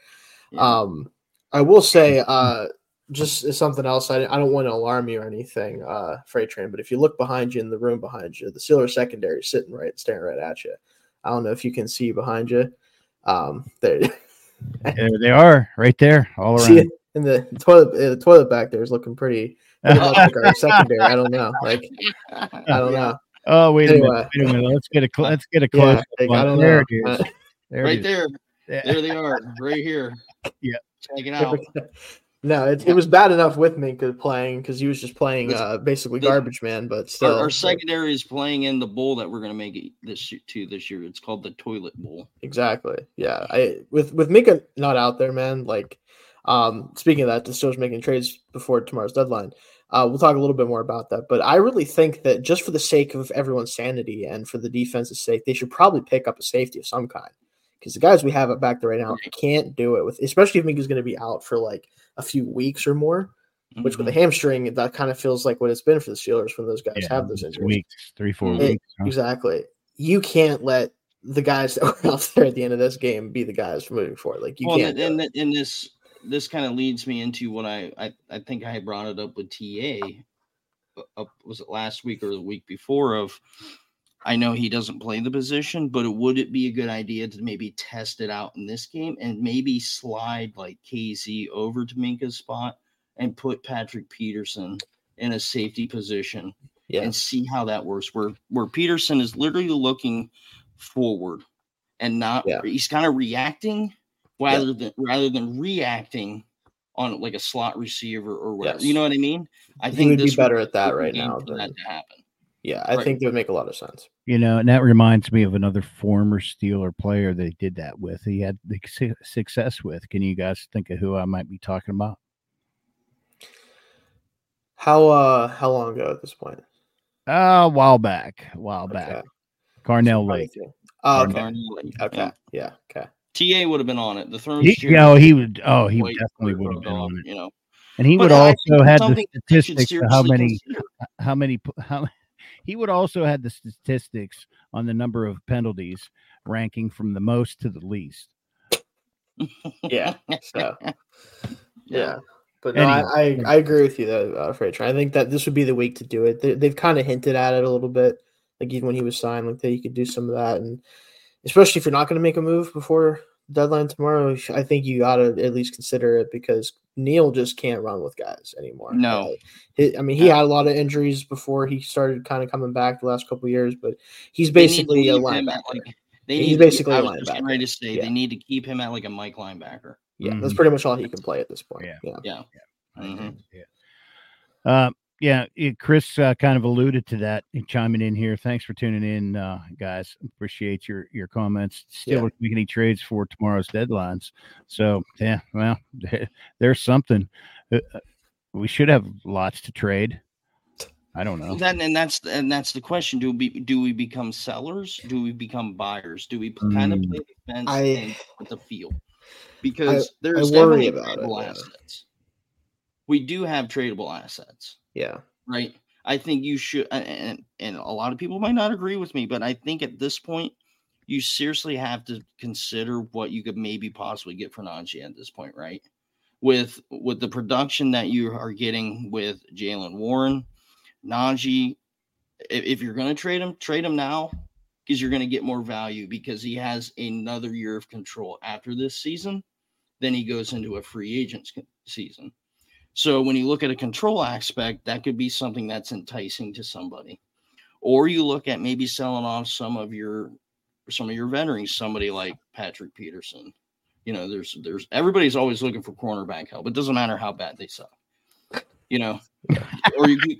Yeah. Um, I will say, uh, just as something else. I, I don't want to alarm you or anything, uh, Freight Train. But if you look behind you in the room behind you, the Steelers secondary is sitting right, staring right at you. I don't know if you can see behind you. Um, there, there they are, right there, all around. see it in the toilet. uh, The toilet back there is looking pretty. pretty like our secondary. I don't know. Like I don't know. Oh wait a minute! Wait a minute! Let's get a cl- let's get a Yeah, close. like, I don't there know. it is. There right it is. there. Yeah. There they are, right here. Yeah. Check it out. No, it, it was bad enough with Minkah playing because he was just playing uh, basically garbage man, but Our, still. our like, secondary is playing in the bowl that we're going to make it this year, too this year. It's called the Toilet Bowl. exactly. Yeah. I with with Minkah not out there, man. Like, um, speaking of that, the Steelers making trades before tomorrow's deadline. Uh, we'll talk a little bit more about that, but I really think that just for the sake of everyone's sanity and for the defense's sake, they should probably pick up a safety of some kind because the guys we have up back there right now can't do it with, especially if Minkah's going to be out for like a few weeks or more. Which with a Mhm. hamstring, that kind of feels like what it's been for the Steelers when those guys Yeah, have those injuries. weeks, three, four Mm. weeks. huh? Exactly. You can't let the guys that were out there at the end of this game be the guys moving forward. Like you well, can't. and, and, and this this kind of leads me into what I, I I think I brought it up with TA. uh, Up was it last week or the week before? Of I know he doesn't play the position, but would it be a good idea to maybe test it out in this game and maybe slide like KZ over to Minkah's spot and put Patrick Peterson in a safety position yeah. and see how that works. Where where Peterson is literally looking forward and not Yeah. he's kind of reacting rather than rather than reacting on like a slot receiver or whatever. Yes. You know what I mean? I think He would be this better at that right now for than- that to happen. Yeah, I Right. think that would make a lot of sense. You know, and that reminds me of another former Steeler player that he did that with. He had the success with. Can you guys think of who I might be talking about? How uh how long ago at this point? Uh, a while back, a while Okay. back. Carnell Trying Lake. Oh, okay. Darnell, like, Okay. yeah. Yeah. Okay. TA would have been on it. The throne He, you know, he would. Oh, he definitely would have been on it. You know, And he But would I also think had the something that they should statistics of how seriously many, how many, p- how he would also had the statistics on the number of penalties ranking from the most to the least. Yeah. So Yeah. yeah. But no, I, Anyway. I, I agree with you though, uh, Frazier. I think that this would be the week to do it. They, they've kind of hinted at it a little bit, like even when he was signed, like that you could do some of that, and especially if you're not going to make a move before deadline tomorrow, I think you got to at least consider it because Neal just can't run with guys anymore. No. He- I mean he had a lot of injuries before he started kind of coming back the last couple of years, but he's They need to basically a leave him at, linebacker. like- they He's need to- basically a I was just getting linebacker. ready to say Yeah. they need to keep him at like a Mike linebacker. yeah, that's Mhm. pretty much all he can play at this point. Yeah. yeah. Yeah. I agree Mhm. with you. Uh, yeah, it- Chris uh, kind of alluded to that in chiming in here. Thanks for tuning in, uh, guys. Appreciate your your comments. Still Yeah. yeah. making any trades for tomorrow's deadlines. So yeah, well, there's something. Uh, uh, we should have lots to trade. I don't know. That and that's and that's the question. Do we do we become sellers? Do we become buyers? Do we kind of Mm. play the fence I- and with the field? Because there's worry definitely about it, tradable yeah. assets. We do have tradable assets, Yeah. right? I think you should, and and a lot of people might not agree with me, but I think at this point, you seriously have to consider what you could maybe possibly get for Najee at this point, right? With with the production that you are getting with Jaylen Warren, Najee, if, if you're going to trade him, trade him now because you're going to get more value because he has another year of control after this season. then he goes into a free agent season. So when you look at a control aspect, that could be something that's enticing to somebody. Or you look at maybe selling off some of your some of your veterans, somebody like Patrick Peterson. You know, there's there's everybody's always looking for cornerback help. It doesn't matter how bad they suck. You know, or you, you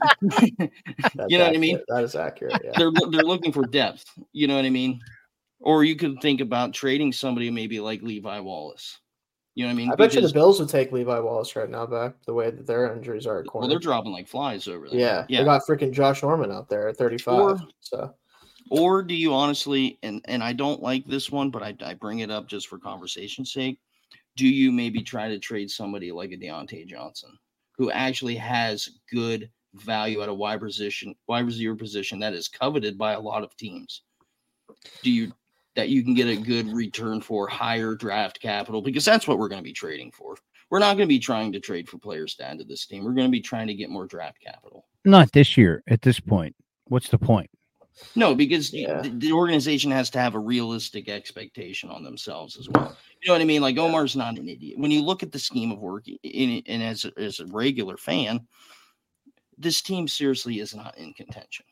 know accurate. what I mean. That is accurate. Yeah. They're they're looking for depth. You know what I mean. Or you could think about trading somebody maybe like Levi Wallace. You know what I mean? I bet you the Bills would take Levi Wallace right now back the way that their injuries are at corner. well, they're dropping like flies over there. yeah, yeah. they got freaking Josh Norman out there at 35. Or- so Or do you honestly, and and I don't like this one, but I, I bring it up just for conversation's sake. Do you maybe try to trade somebody like a Diontae Johnson, who actually has good value at a wide position, wide receiver position that is coveted by a lot of teams? Do you that you can get a good return for higher draft capital? Because that's what we're going to be trading for. We're not going to be trying to trade for players to add to this team. We're going to be trying to get more draft capital. Not this year at this point. What's the point? No, because Yeah. the, the organization has to have a realistic expectation on themselves as well. You know what I mean? Like Omar's not an idiot. When you look at the scheme of work, i- in, and as a, as a regular fan, this team seriously is not in contention.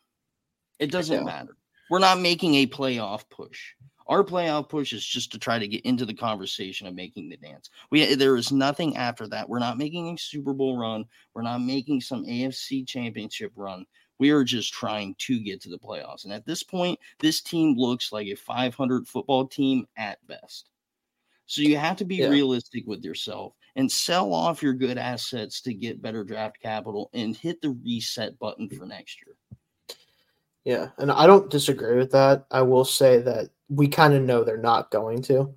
It doesn't matter. We're not making a playoff push. Our playoff push is just to try to get into the conversation of making the dance. We eh, there is nothing after that. We're not making a Super Bowl run. We're not making some AFC championship run. We are just trying to get to the playoffs. And at this point, this team looks like a 500 football team at best. So you have to be Yeah. realistic with yourself and sell off your good assets to get better draft capital and hit the reset button for next year. yeah, and I don't disagree with that. I will say that we kind of know they're not going to,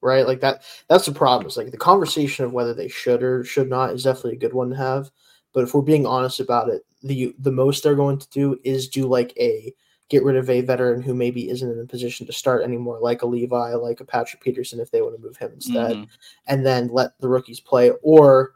right? Like that. That's the problem. Is like the conversation of whether they should or should not is definitely a good one to have. But if we're being honest about it, the the most they're going to do is do like a get rid of a veteran who maybe isn't in a position to start anymore, like a Levi, like a Patrick Peterson, if they want to move him instead. Mhm. and then let the rookies play. Or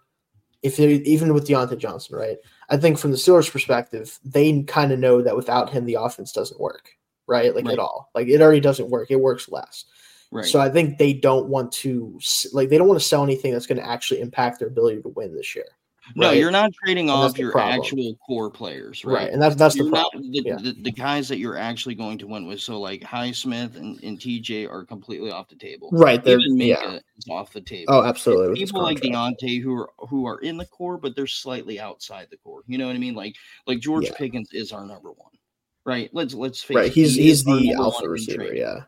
if they even with Diontae Johnson, right? I think from the Steelers' perspective, they kind of know that without him, the offense doesn't work, right? Like Right. at all. Like it already doesn't work. It works less. Right. So I think they don't want to like they don't want to sell anything that's going to actually impact their ability to win this year. no, right? you're not trading And off your problem. actual core players, Right. right? And that's that's the You're not problem. the, Yeah. the, the guys that you're actually going to win with. So like Highsmith and, and TJ are completely off the table. Right. They're, Even yeah. Is off the table. Oh, absolutely. people like. Diontae who are who are in the core, but they're slightly outside the core. You know what I mean? Like like George Yeah. Pickens is our number one, right? Let's let's face Right. it. He's he's the alpha receiver. trade. Yeah.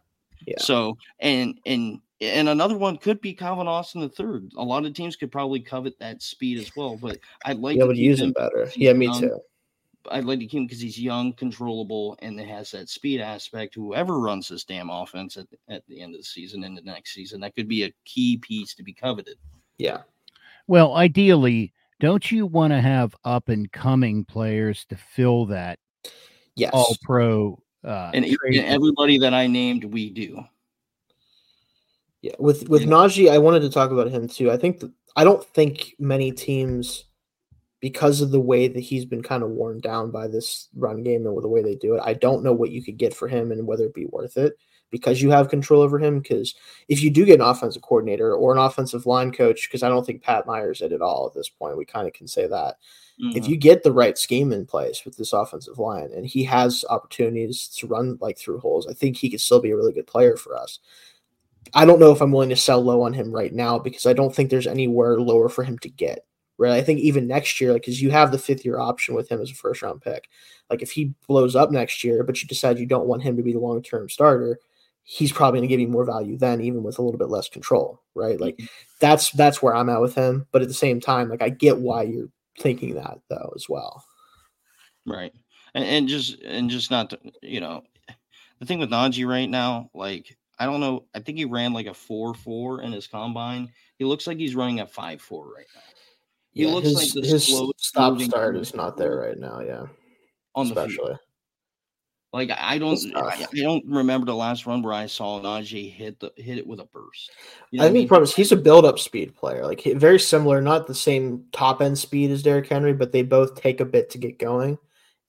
Yeah. So and and and another one could be Calvin Austin the third. A lot of teams could probably covet that speed as well, but I'd like Be able to to keep use him him. better. Yeah, me young. too. I'd like to keep him because he's young, controllable, and it has that speed aspect. Whoever runs this damn offense at, at the end of the season and the next season, that could be a key piece to be coveted. Yeah. Well, ideally, don't you want to have up and coming players to fill that Yes. all pro uh And, and everybody that I named, we do. Yeah, with with Yeah. Najee, I wanted to talk about him too. I think that, I don't think many teams, because of the way that he's been kind of worn down by this run game and with the way they do it, I don't know what you could get for him and whether it'd be worth it because you have control over him. Because if you do get an offensive coordinator or an offensive line coach, because I don't think Pat Myers did at all at this point, we kind of can say that if Mhm. you get the right scheme in place with this offensive line and he has opportunities to run like through holes, I think he could still be a really good player for us. I don't know if I'm willing to sell low on him right now because I don't think there's anywhere lower for him to get. Right. I think even next year, like, because you have the fifth year option with him as a first round pick. Like, if he blows up next year, but you decide you don't want him to be the long term starter, he's probably going to give you more value then, even with a little bit less control. Right. Like, mm-hmm. that's that's where I'm at with him. But at the same time, like, I get why you're thinking that though as well. right. And, and just and just not to, you know, the thing with Najee right now, like I don't know, I think he ran like a four four in his combine. He looks like he's running a five four right now. He Yeah, looks his, like the his stop start is not there right now. Yeah, on the field. Like I don't, I, I don't remember the last run where I saw Najee hit the hit it with a burst. You know I think the mean? problem is he's a build up speed player. Like he, very similar, not the same top end speed as Derrick Henry, but they both take a bit to get going,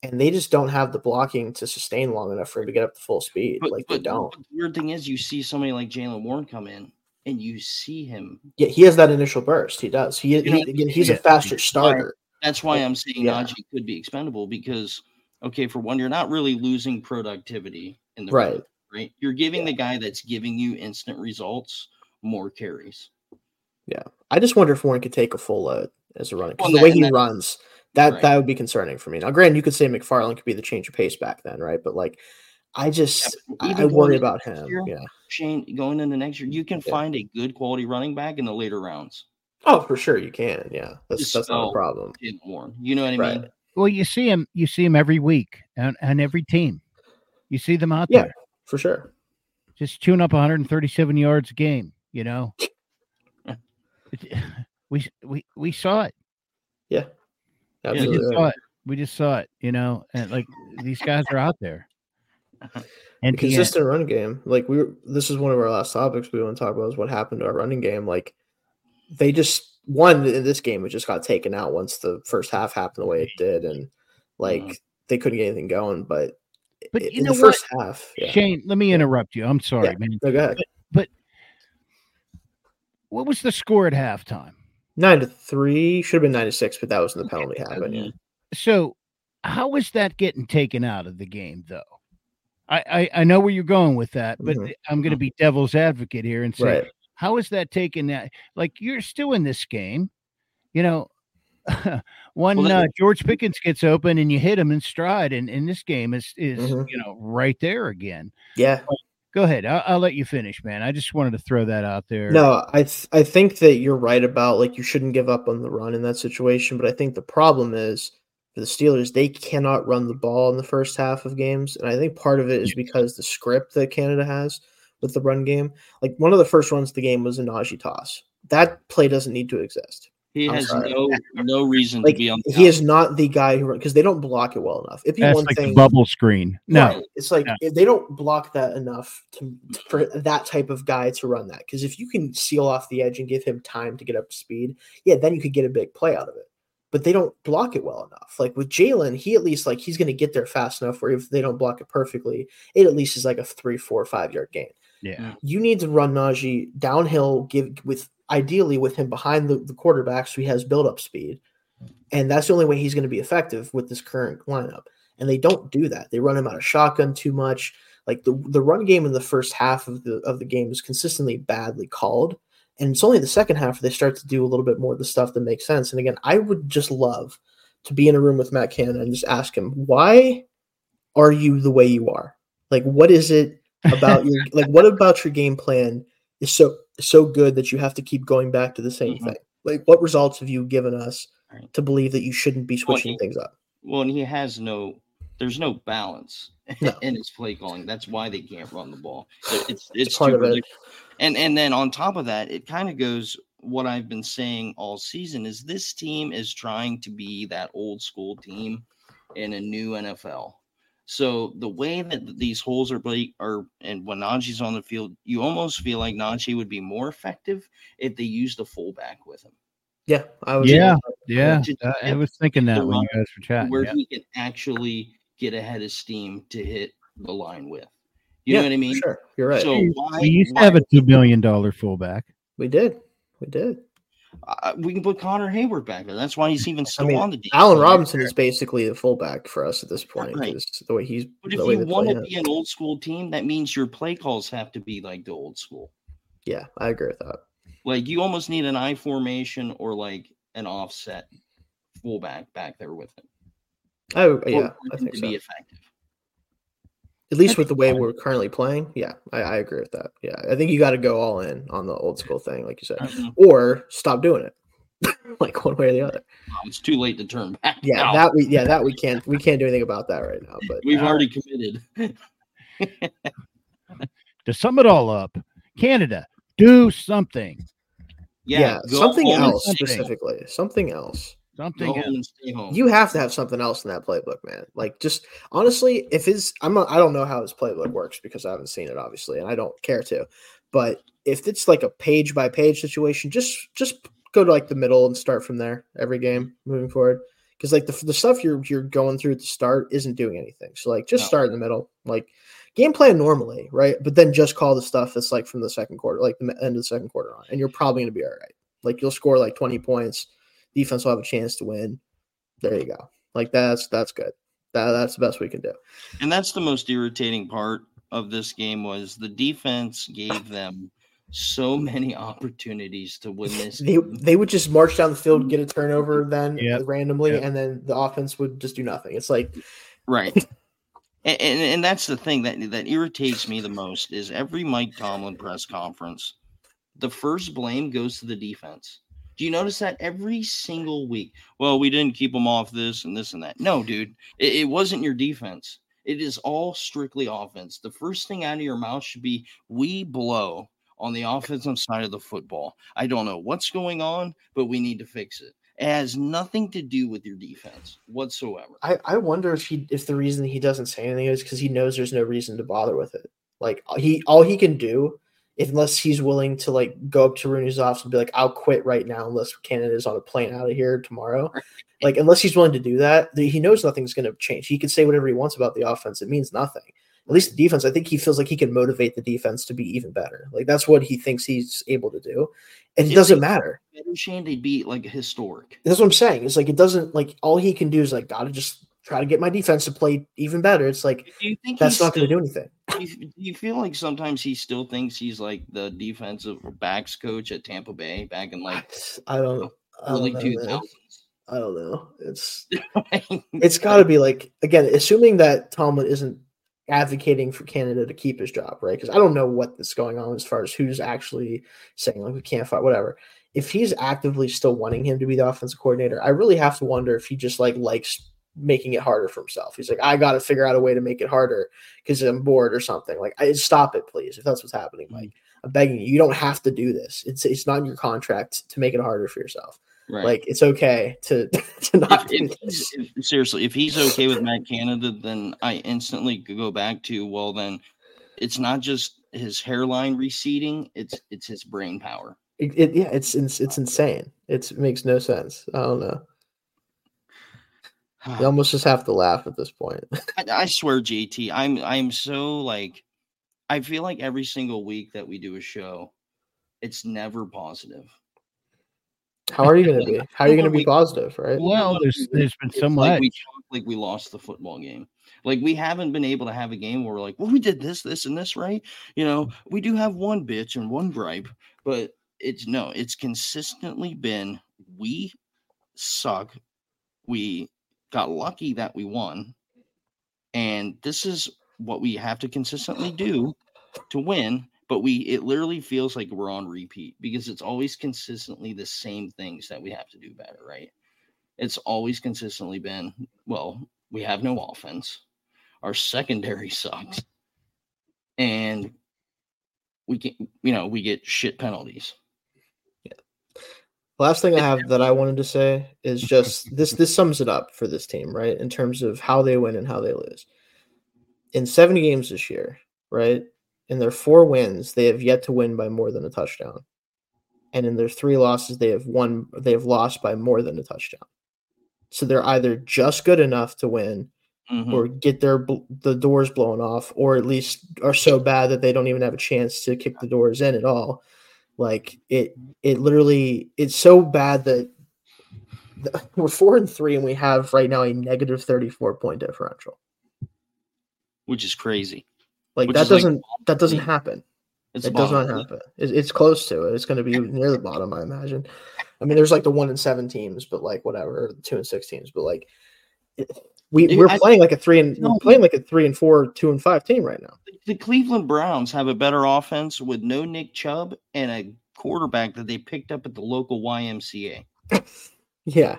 and they just don't have the blocking to sustain long enough for him to get up to full speed. But, like but, they don't. the weird thing is, you see somebody like Jaylen Warren come in, and you see him. Yeah, he has that initial burst. He does. He, know, he he's a faster starter. That's why I'm saying Yeah. Najee could be expendable because, okay, for one, you're not really losing productivity in the Right. right? You're giving the guy that's giving you instant results more carries. Yeah. I just wonder if Warren could take a full load as a running because Well, the way he that- runs, that Right. that would be concerning for me. Now, granted, you could say McFarland could be the change of pace back then, right? But like, I just but I, worry about him. year- Yeah. Shayne, going into next year, you can Yeah. find a good quality running back in the later rounds. Oh, for sure you can. Yeah, that's Just that's not a problem. Warren. You know what I Right. mean? Well, you see him. You see him every week and, on every team. You see them out Yeah. there For sure. just tune up 137 yards a game. You know, we we we saw it. Yeah. Yeah, We just saw it. We just saw it. You know, and like these guys are out there. The And consistent run game. Like we were, this is one of our last topics we want to talk about is what happened to our running game. Like they just one in this game, it just got taken out once the first half happened the way it did, and like they couldn't get anything going. But, But you in know the what? first half, yeah. Shayne, let me interrupt you. I'm sorry, Yeah. man. No, go ahead. What was the score at halftime? Nine to three should have been nine to six, but that was in the penalty happen. Yeah. So, how is that getting taken out of the game, though? I I, I know where you're going with that, but Mhm. I'm going to be devil's advocate here and say, Right. How is that taken? That like you're still in this game, you know. one Well, uh, George Pickens gets open and you hit him in stride, and, and this game is is Mhm. you know right there again. Yeah. Go ahead, I'll, I'll let you finish, man. I just wanted to throw that out there. No, I th- I think that you're right about like you shouldn't give up on the run in that situation, but I think the problem is for the Steelers they cannot run the ball in the first half of games, and I think part of it is because the script that Canada has with the run game. Like one of the first runs of the game was a Najee toss. That play doesn't need to exist. He I'm has sorry. no no reason Like to be on. the he is not the guy who because they don't block it well enough. It'd be that's one like thing. bubble screen. No, Right. It's like Yeah. if they don't block that enough to for that type of guy to run that. Because if you can seal off the edge and give him time to get up to speed, yeah, then you could get a big play out of it. But they don't block it well enough. Like with Jaylen, he at least like he's going to get there fast enough where if they don't block it perfectly, it at least is like a three, four, five yard gain. Yeah, You need to run Najee downhill, give with ideally with him behind the, the quarterback so he has build up speed. And that's the only way he's going to be effective with this current lineup. And they don't do that. They run him out of shotgun too much. Like the, the run game in the first half of the of the game is consistently badly called. And it's only the second half where they start to do a little bit more of the stuff that makes sense. And again, I would just love to be in a room with Matt Canada and just ask him, why are you the way you are? Like, what is it about your like what about your game plan is so so good that you have to keep going back to the same Mhm. thing? Like, what results have you given us Right. to believe that you shouldn't be Well, switching he- things up? Well, and he has no. There's no balance No. in his play calling. That's why they can't run the ball. It- It's it's, part too it. And and then on top of that, it kind of goes what I've been saying all season is this team is trying to be that old school team in a new NFL. So the way that these holes are played are and when Najee's on the field, you almost feel like Najee would be more effective if they used a fullback with him. Yeah, I was. Yeah. yeah. Just I- I was thinking that the when you guys were chatting. where yeah. he can actually get ahead of steam to hit the line with. You yeah, know what I mean? Sure, you're right. So We- why, we used why- to have a two million dollar fullback. we did, we did. Uh, we can put Connor Heyward back there. That's why he's even still mean, on the team. Allen Robinson is basically the fullback for us at this point Right. the way he's. But if you want to be an old school team, that means your play calls have to be like the old school. yeah, I agree with that. Like you almost need an I formation or like an offset fullback back there with him. Oh yeah, I think to so. be effective. At least with the way fine. we're currently playing, yeah, I, I agree with that. Yeah, I think you got to go all in on the old school thing, like you said, Mhm. or stop doing it, like one way or the other. It's too late to turn back. Yeah, now. that we yeah that we can't we can't do anything about that right now. But we've uh, already committed. To sum it all up, Canada, do something. Yeah, yeah, something else stay- specifically, something else. Go Something. home and stay home. You have to have something else in that playbook, man. Like just honestly, if his I'm not, I don't know how his playbook works because I haven't seen it obviously, and I don't care to. But if it's like a page by page situation, just just go to like the middle and start from there every game moving forward. Because like the the stuff you're you're going through at the start isn't doing anything. So like just No. start in the middle. Like game plan normally, right? But then just call the stuff that's like from the second quarter, like the end of the second quarter on, and you're probably going to be all right. Like you'll score like 20 points, defense will have a chance to win. There you go. Like that's that's good. That that's the best we can do. And that's the most irritating part of this game was the defense gave them so many opportunities to win this. They they would just march down the field, get a turnover, then Yep. randomly, Yep. and then the offense would just do nothing. It's like Right. and, and and that's the thing that that irritates me the most is every Mike Tomlin press conference, the first blame goes to the defense. Do you notice that every single week? Well, we didn't keep them off this and this and that. No, dude, it, it wasn't your defense. It is all strictly offense. The first thing out of your mouth should be, "We blow on the offensive side of the football." I don't know what's going on, but we need to fix it. It has nothing to do with your defense whatsoever. I, I wonder if he if the reason he doesn't say anything is because he knows there's no reason to bother with it. Like he all he can do, unless he's willing to like go up to Rooney's office and be like, I'll quit right now unless Canada's on a plane out of here tomorrow. Like unless he's willing to do that, th- he knows nothing's going to change. He can say whatever he wants about the offense; it means nothing. At least the defense, I think he feels like he can motivate the defense to be even better. Like that's what he thinks he's able to do, and it If doesn't matter. better Shayne, they'd be like historic. That's what I'm saying. It's like it doesn't like all he can do is like gotta just try to get my defense to play even better. It's like Do you think that's not going to do anything. Do you, do you feel like sometimes he still thinks he's like the defensive backs coach at Tampa Bay back in like I don't. I early don't two know, man. I don't know. It's it's got to be like again, assuming that Tomlin isn't advocating for Canada to keep his job, right? Because I don't know what is going on as far as who's actually saying like we can't fight, whatever. If he's actively still wanting him to be the offensive coordinator, I really have to wonder if he just like likes making it harder for himself. He's like, I got to figure out a way to make it harder because I'm bored or something. Like, I, stop it, please. If that's what's happening, mm-hmm. like, I'm begging you. You don't have to do this. It's it's not in your contract to make it harder for yourself. right. Like, it's okay to to not if, if, if- seriously, if he's okay with Matt Canada, then I instantly go back to well, then it's not just his hairline receding; it's it's his brain power. It, it- yeah, it's, it's it's insane. It's, it makes no sense. I don't know. You almost just have to laugh at this point. I, I swear, JT, I'm I'm so like, I feel like every single week that we do a show, it's never positive. How are you going to be? How are you going to be positive, right? Well, there's there's been so much. like we like we lost the football game. Like we haven't been able to have a game where we're like, well, we did this, this, and this, right? You know, we do have one bitch and one gripe, but it's no, it's consistently been we suck. We got lucky that we won, and this is what we have to consistently do to win. But we, it literally feels like we're on repeat because it's always consistently the same things that we have to do better, right? it's always consistently been well, we have no offense. Our secondary sucks. And we can you know, we get shit penalties. Last thing I have that I wanted to say is just this this sums it up for this team, right? In terms of how they win and how they lose. In 70 games this year, right? In their four wins, they have yet to win by more than a touchdown. And in their three losses, they have won they have lost by more than a touchdown. So they're either just good enough to win Mhm. or get their the doors blown off, or at least are so bad that they don't even have a chance to kick the doors in at all. Like it, it literally, it's so bad that th- we're four and three, and we have right now a negative thirty four point differential. which is crazy. Like Which that is like- doesn't that doesn't happen. It's it does not happen. It, it's close to it. It's going to be near the bottom, I imagine. I mean, there's like the one and seven teams, but like whatever, two and six teams, but like it, we we're I- playing like a three and No. playing like a three and four, two and five team right now. The Cleveland Browns have a better offense with no Nick Chubb and a quarterback that they picked up at the local YMCA. Yeah.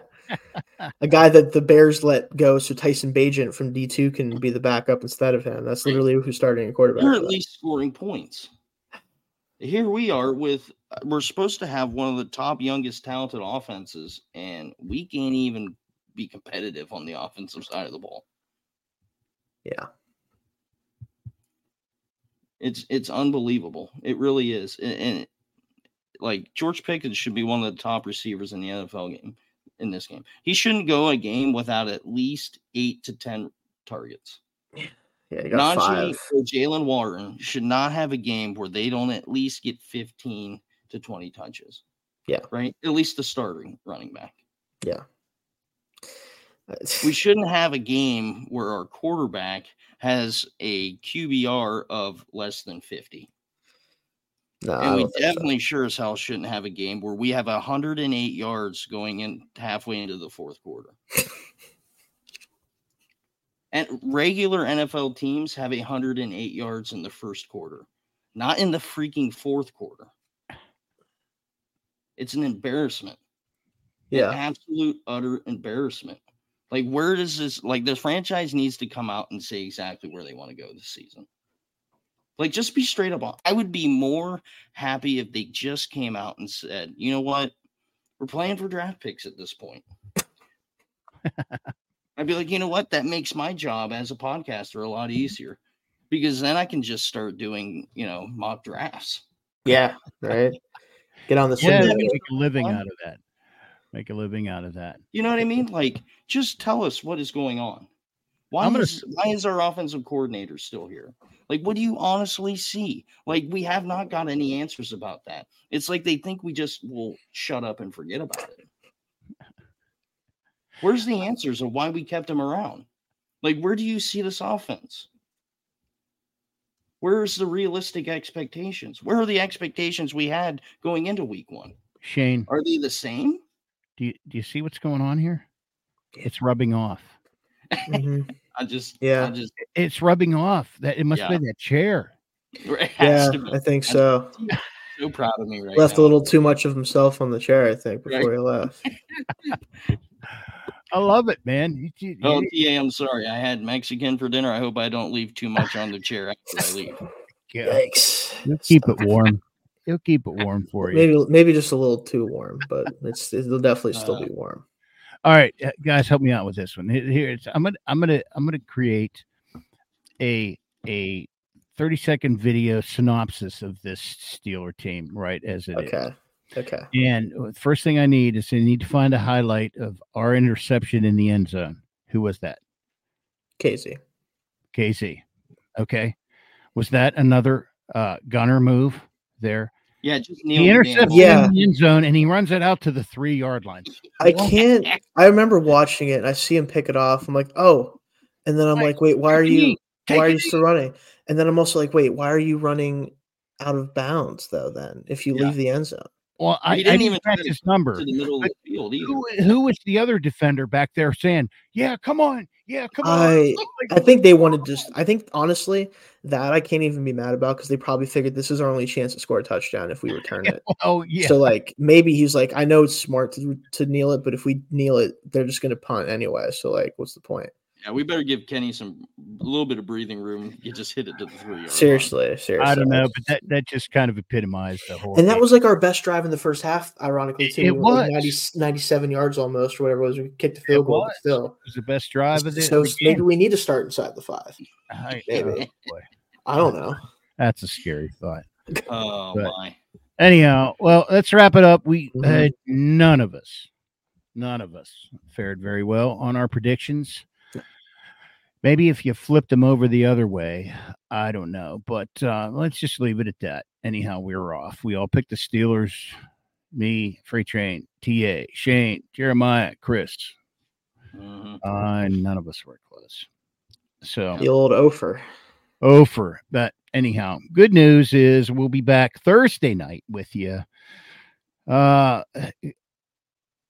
a guy that the Bears let go so Tyson Bagent from D2 can be the backup instead of him. That's literally who's starting a quarterback. They're at least scoring points. Here we are with we're supposed to have one of the top youngest talented offenses, and we can't even be competitive on the offensive side of the ball. Yeah. It's it's unbelievable. It really is. And, and like George Pickens should be one of the top receivers in the NFL game in this game. He shouldn't go a game without at least eight to ten targets. Yeah, you got Najee or Jaylen Warren should not have a game where they don't at least get 15 to 20 touches. Yeah. Right? At least the starting running back. Yeah. We shouldn't have a game where our quarterback has a QBR of less than 50. no, And we don't so. definitely sure as hell shouldn't have a game where we have 108 yards going in halfway into the fourth quarter. and regular NFL teams have 108 yards in the first quarter, not in the freaking fourth quarter. It's an embarrassment. An Yeah. absolute utter embarrassment. Like, where does this like the franchise needs to come out and say exactly where they want to go this season? Like, just be straight up. on- I would be more happy if they just came out and said, you know what? We're playing for draft picks at this point. I'd be like, you know what? That makes my job as a podcaster a lot easier because then I can just start doing, you know, mock drafts. Yeah. Right. Get on the Yeah, make a living out of that. Make a living out of that. You know what I mean? Like, just tell us what is going on. Why gonna is why is our offensive coordinator still here? Like, what do you honestly see? Like, we have not got any answers about that. It's like they think we just will shut up and forget about it. Where's the answers of why we kept him around? Like, where do you see this offense? Where's the realistic expectations? Where are the expectations we had going into week one? Shayne, Are they the same? Do you, do you see what's going on here? It's rubbing off. Mhm. I just, Yeah. I just, It's rubbing off. That it must Yeah. be that chair. Yeah, has to be. I think so. so proud of me right Left now. a little too much of himself on the chair, I think, Right. before he left. I love it, man. You- you- Oh, you- TA, I'm sorry. I had Mexican for dinner. I hope I don't leave too much on the chair after I leave. yeah, Yikes. Keep it warm. He'll keep it warm for you. Maybe maybe just a little too warm, but it's it'll definitely still Uh, be warm. All right, uh, guys, help me out with this one. Here, it's, I'm gonna I'm gonna I'm gonna create a a 30 second video synopsis of this Steeler team, right as it is. Okay. Okay. And first thing I need is I need to find a highlight of our interception in the end zone. Who was that? Casey. Casey. Okay. Was that another uh, gunner move there? Yeah, just kneel He the damn intercepts. Yeah. in the end zone and he runs it out to the three yard line. I can't I remember watching it and I see him pick it off. I'm like, oh. And then I'm Right. like, wait, why are you why are you still running? And then I'm also like, wait, why are you running out of bounds though then if you Yeah. leave the end zone? Well, I, I didn't didn't even even catch try his number. to the middle of the field either. Who, who was the other defender back there saying, "Yeah, come on, yeah, come on"? I I think they wanted just I think honestly that I can't even be mad about because they probably figured this is our only chance to score a touchdown if we return it. oh yeah, So like maybe he's like, I know it's smart to to kneel it, but if we kneel it, they're just gonna punt anyway. So like, what's the point? Yeah, we better give Kenny some a little bit of breathing room. You just hit it to the three yard. line. Seriously, seriously. I don't know, but that that just kind of epitomized the whole. And that game. was like our best drive in the first half, ironically too. it We were, like, was. 90, 97 yards almost, or whatever it was. We kicked the field It goal, was. still. It was the best drive of the, So of maybe game. we need to start inside the five. I- maybe. oh, I don't know. that's a scary thought. Oh But- my! Anyhow, well, let's wrap it up. We Mhm. uh, none of us, none of us fared very well on our predictions. Maybe if you flipped them over the other way, I don't know. But uh, let's just leave it at that. Anyhow, we're off. We all picked the Steelers. Me, Freight Train, TA, Shayne, Jeremiah, Chris. Mhm. Uh, none of us were close. So The old Ofer. Ofer. But anyhow, good news is we'll be back Thursday night with you. Uh,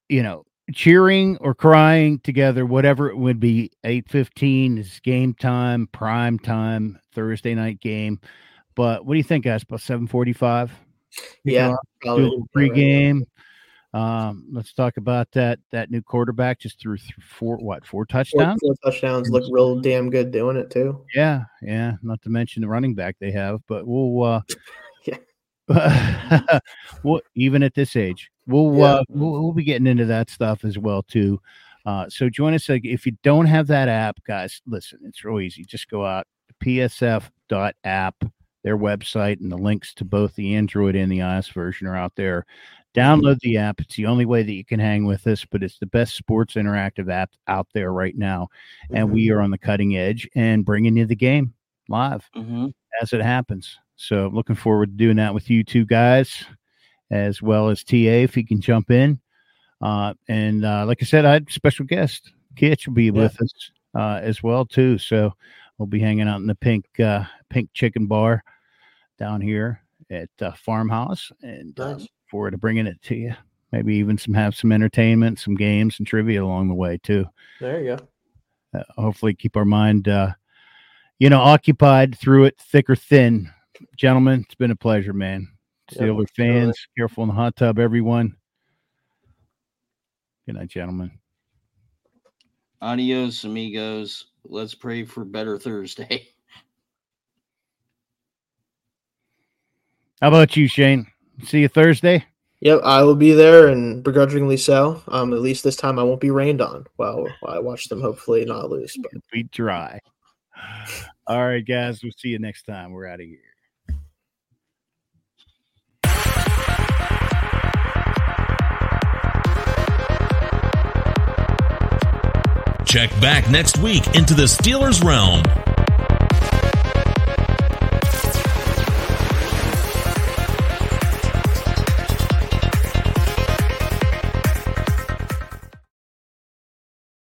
you know, cheering or crying together, whatever it would be. Eight fifteen is game time, prime time, Thursday night game. But what do you think, guys? About seven forty-five. Yeah, do a pregame. Um, let's talk about that. That new quarterback just threw th- four, what, four Four, touchdowns? four touchdowns look real damn good doing it too. Yeah, yeah. Not to mention the running back they have, but we'll uh Yeah. well, even at this age, we'll, Yeah. uh, we'll we'll be getting into that stuff as well too. Uh, so join us. If you don't have that app, guys, listen, it's real easy. Just go out to psf.app their website and the links to both the Android and the iOS version are out there. Download the app. It's the only way that you can hang with us, but it's the best sports interactive app out there right now. And Mm-hmm. we are on the cutting edge and bringing you the game live hmm as it happens. So looking forward to doing that with you two guys, as well as TA if he can jump in. Uh, and uh, like I said, I had a special guest. Kitch will be with us uh, as well too. So we'll be hanging out in the pink uh, pink chicken bar down here at uh, farmhouse, and uh, Nice. forward to bringing it to you. Maybe even some have some entertainment, some games, and trivia along the way too There you go. uh, hopefully keep our mind uh you know occupied through it thick or thin gentlemen it's been a pleasure man Yep, Steeler fans careful in the hot tub everyone good night gentlemen Adios, amigos. Let's pray for better Thursday. how about you Shayne see you thursday Yep, I will be there and begrudgingly so. Um, at least this time I won't be rained on while, while I watch them hopefully not lose. But be dry all right guys we'll see you next time we're out of here Check back next week into the Steelers realm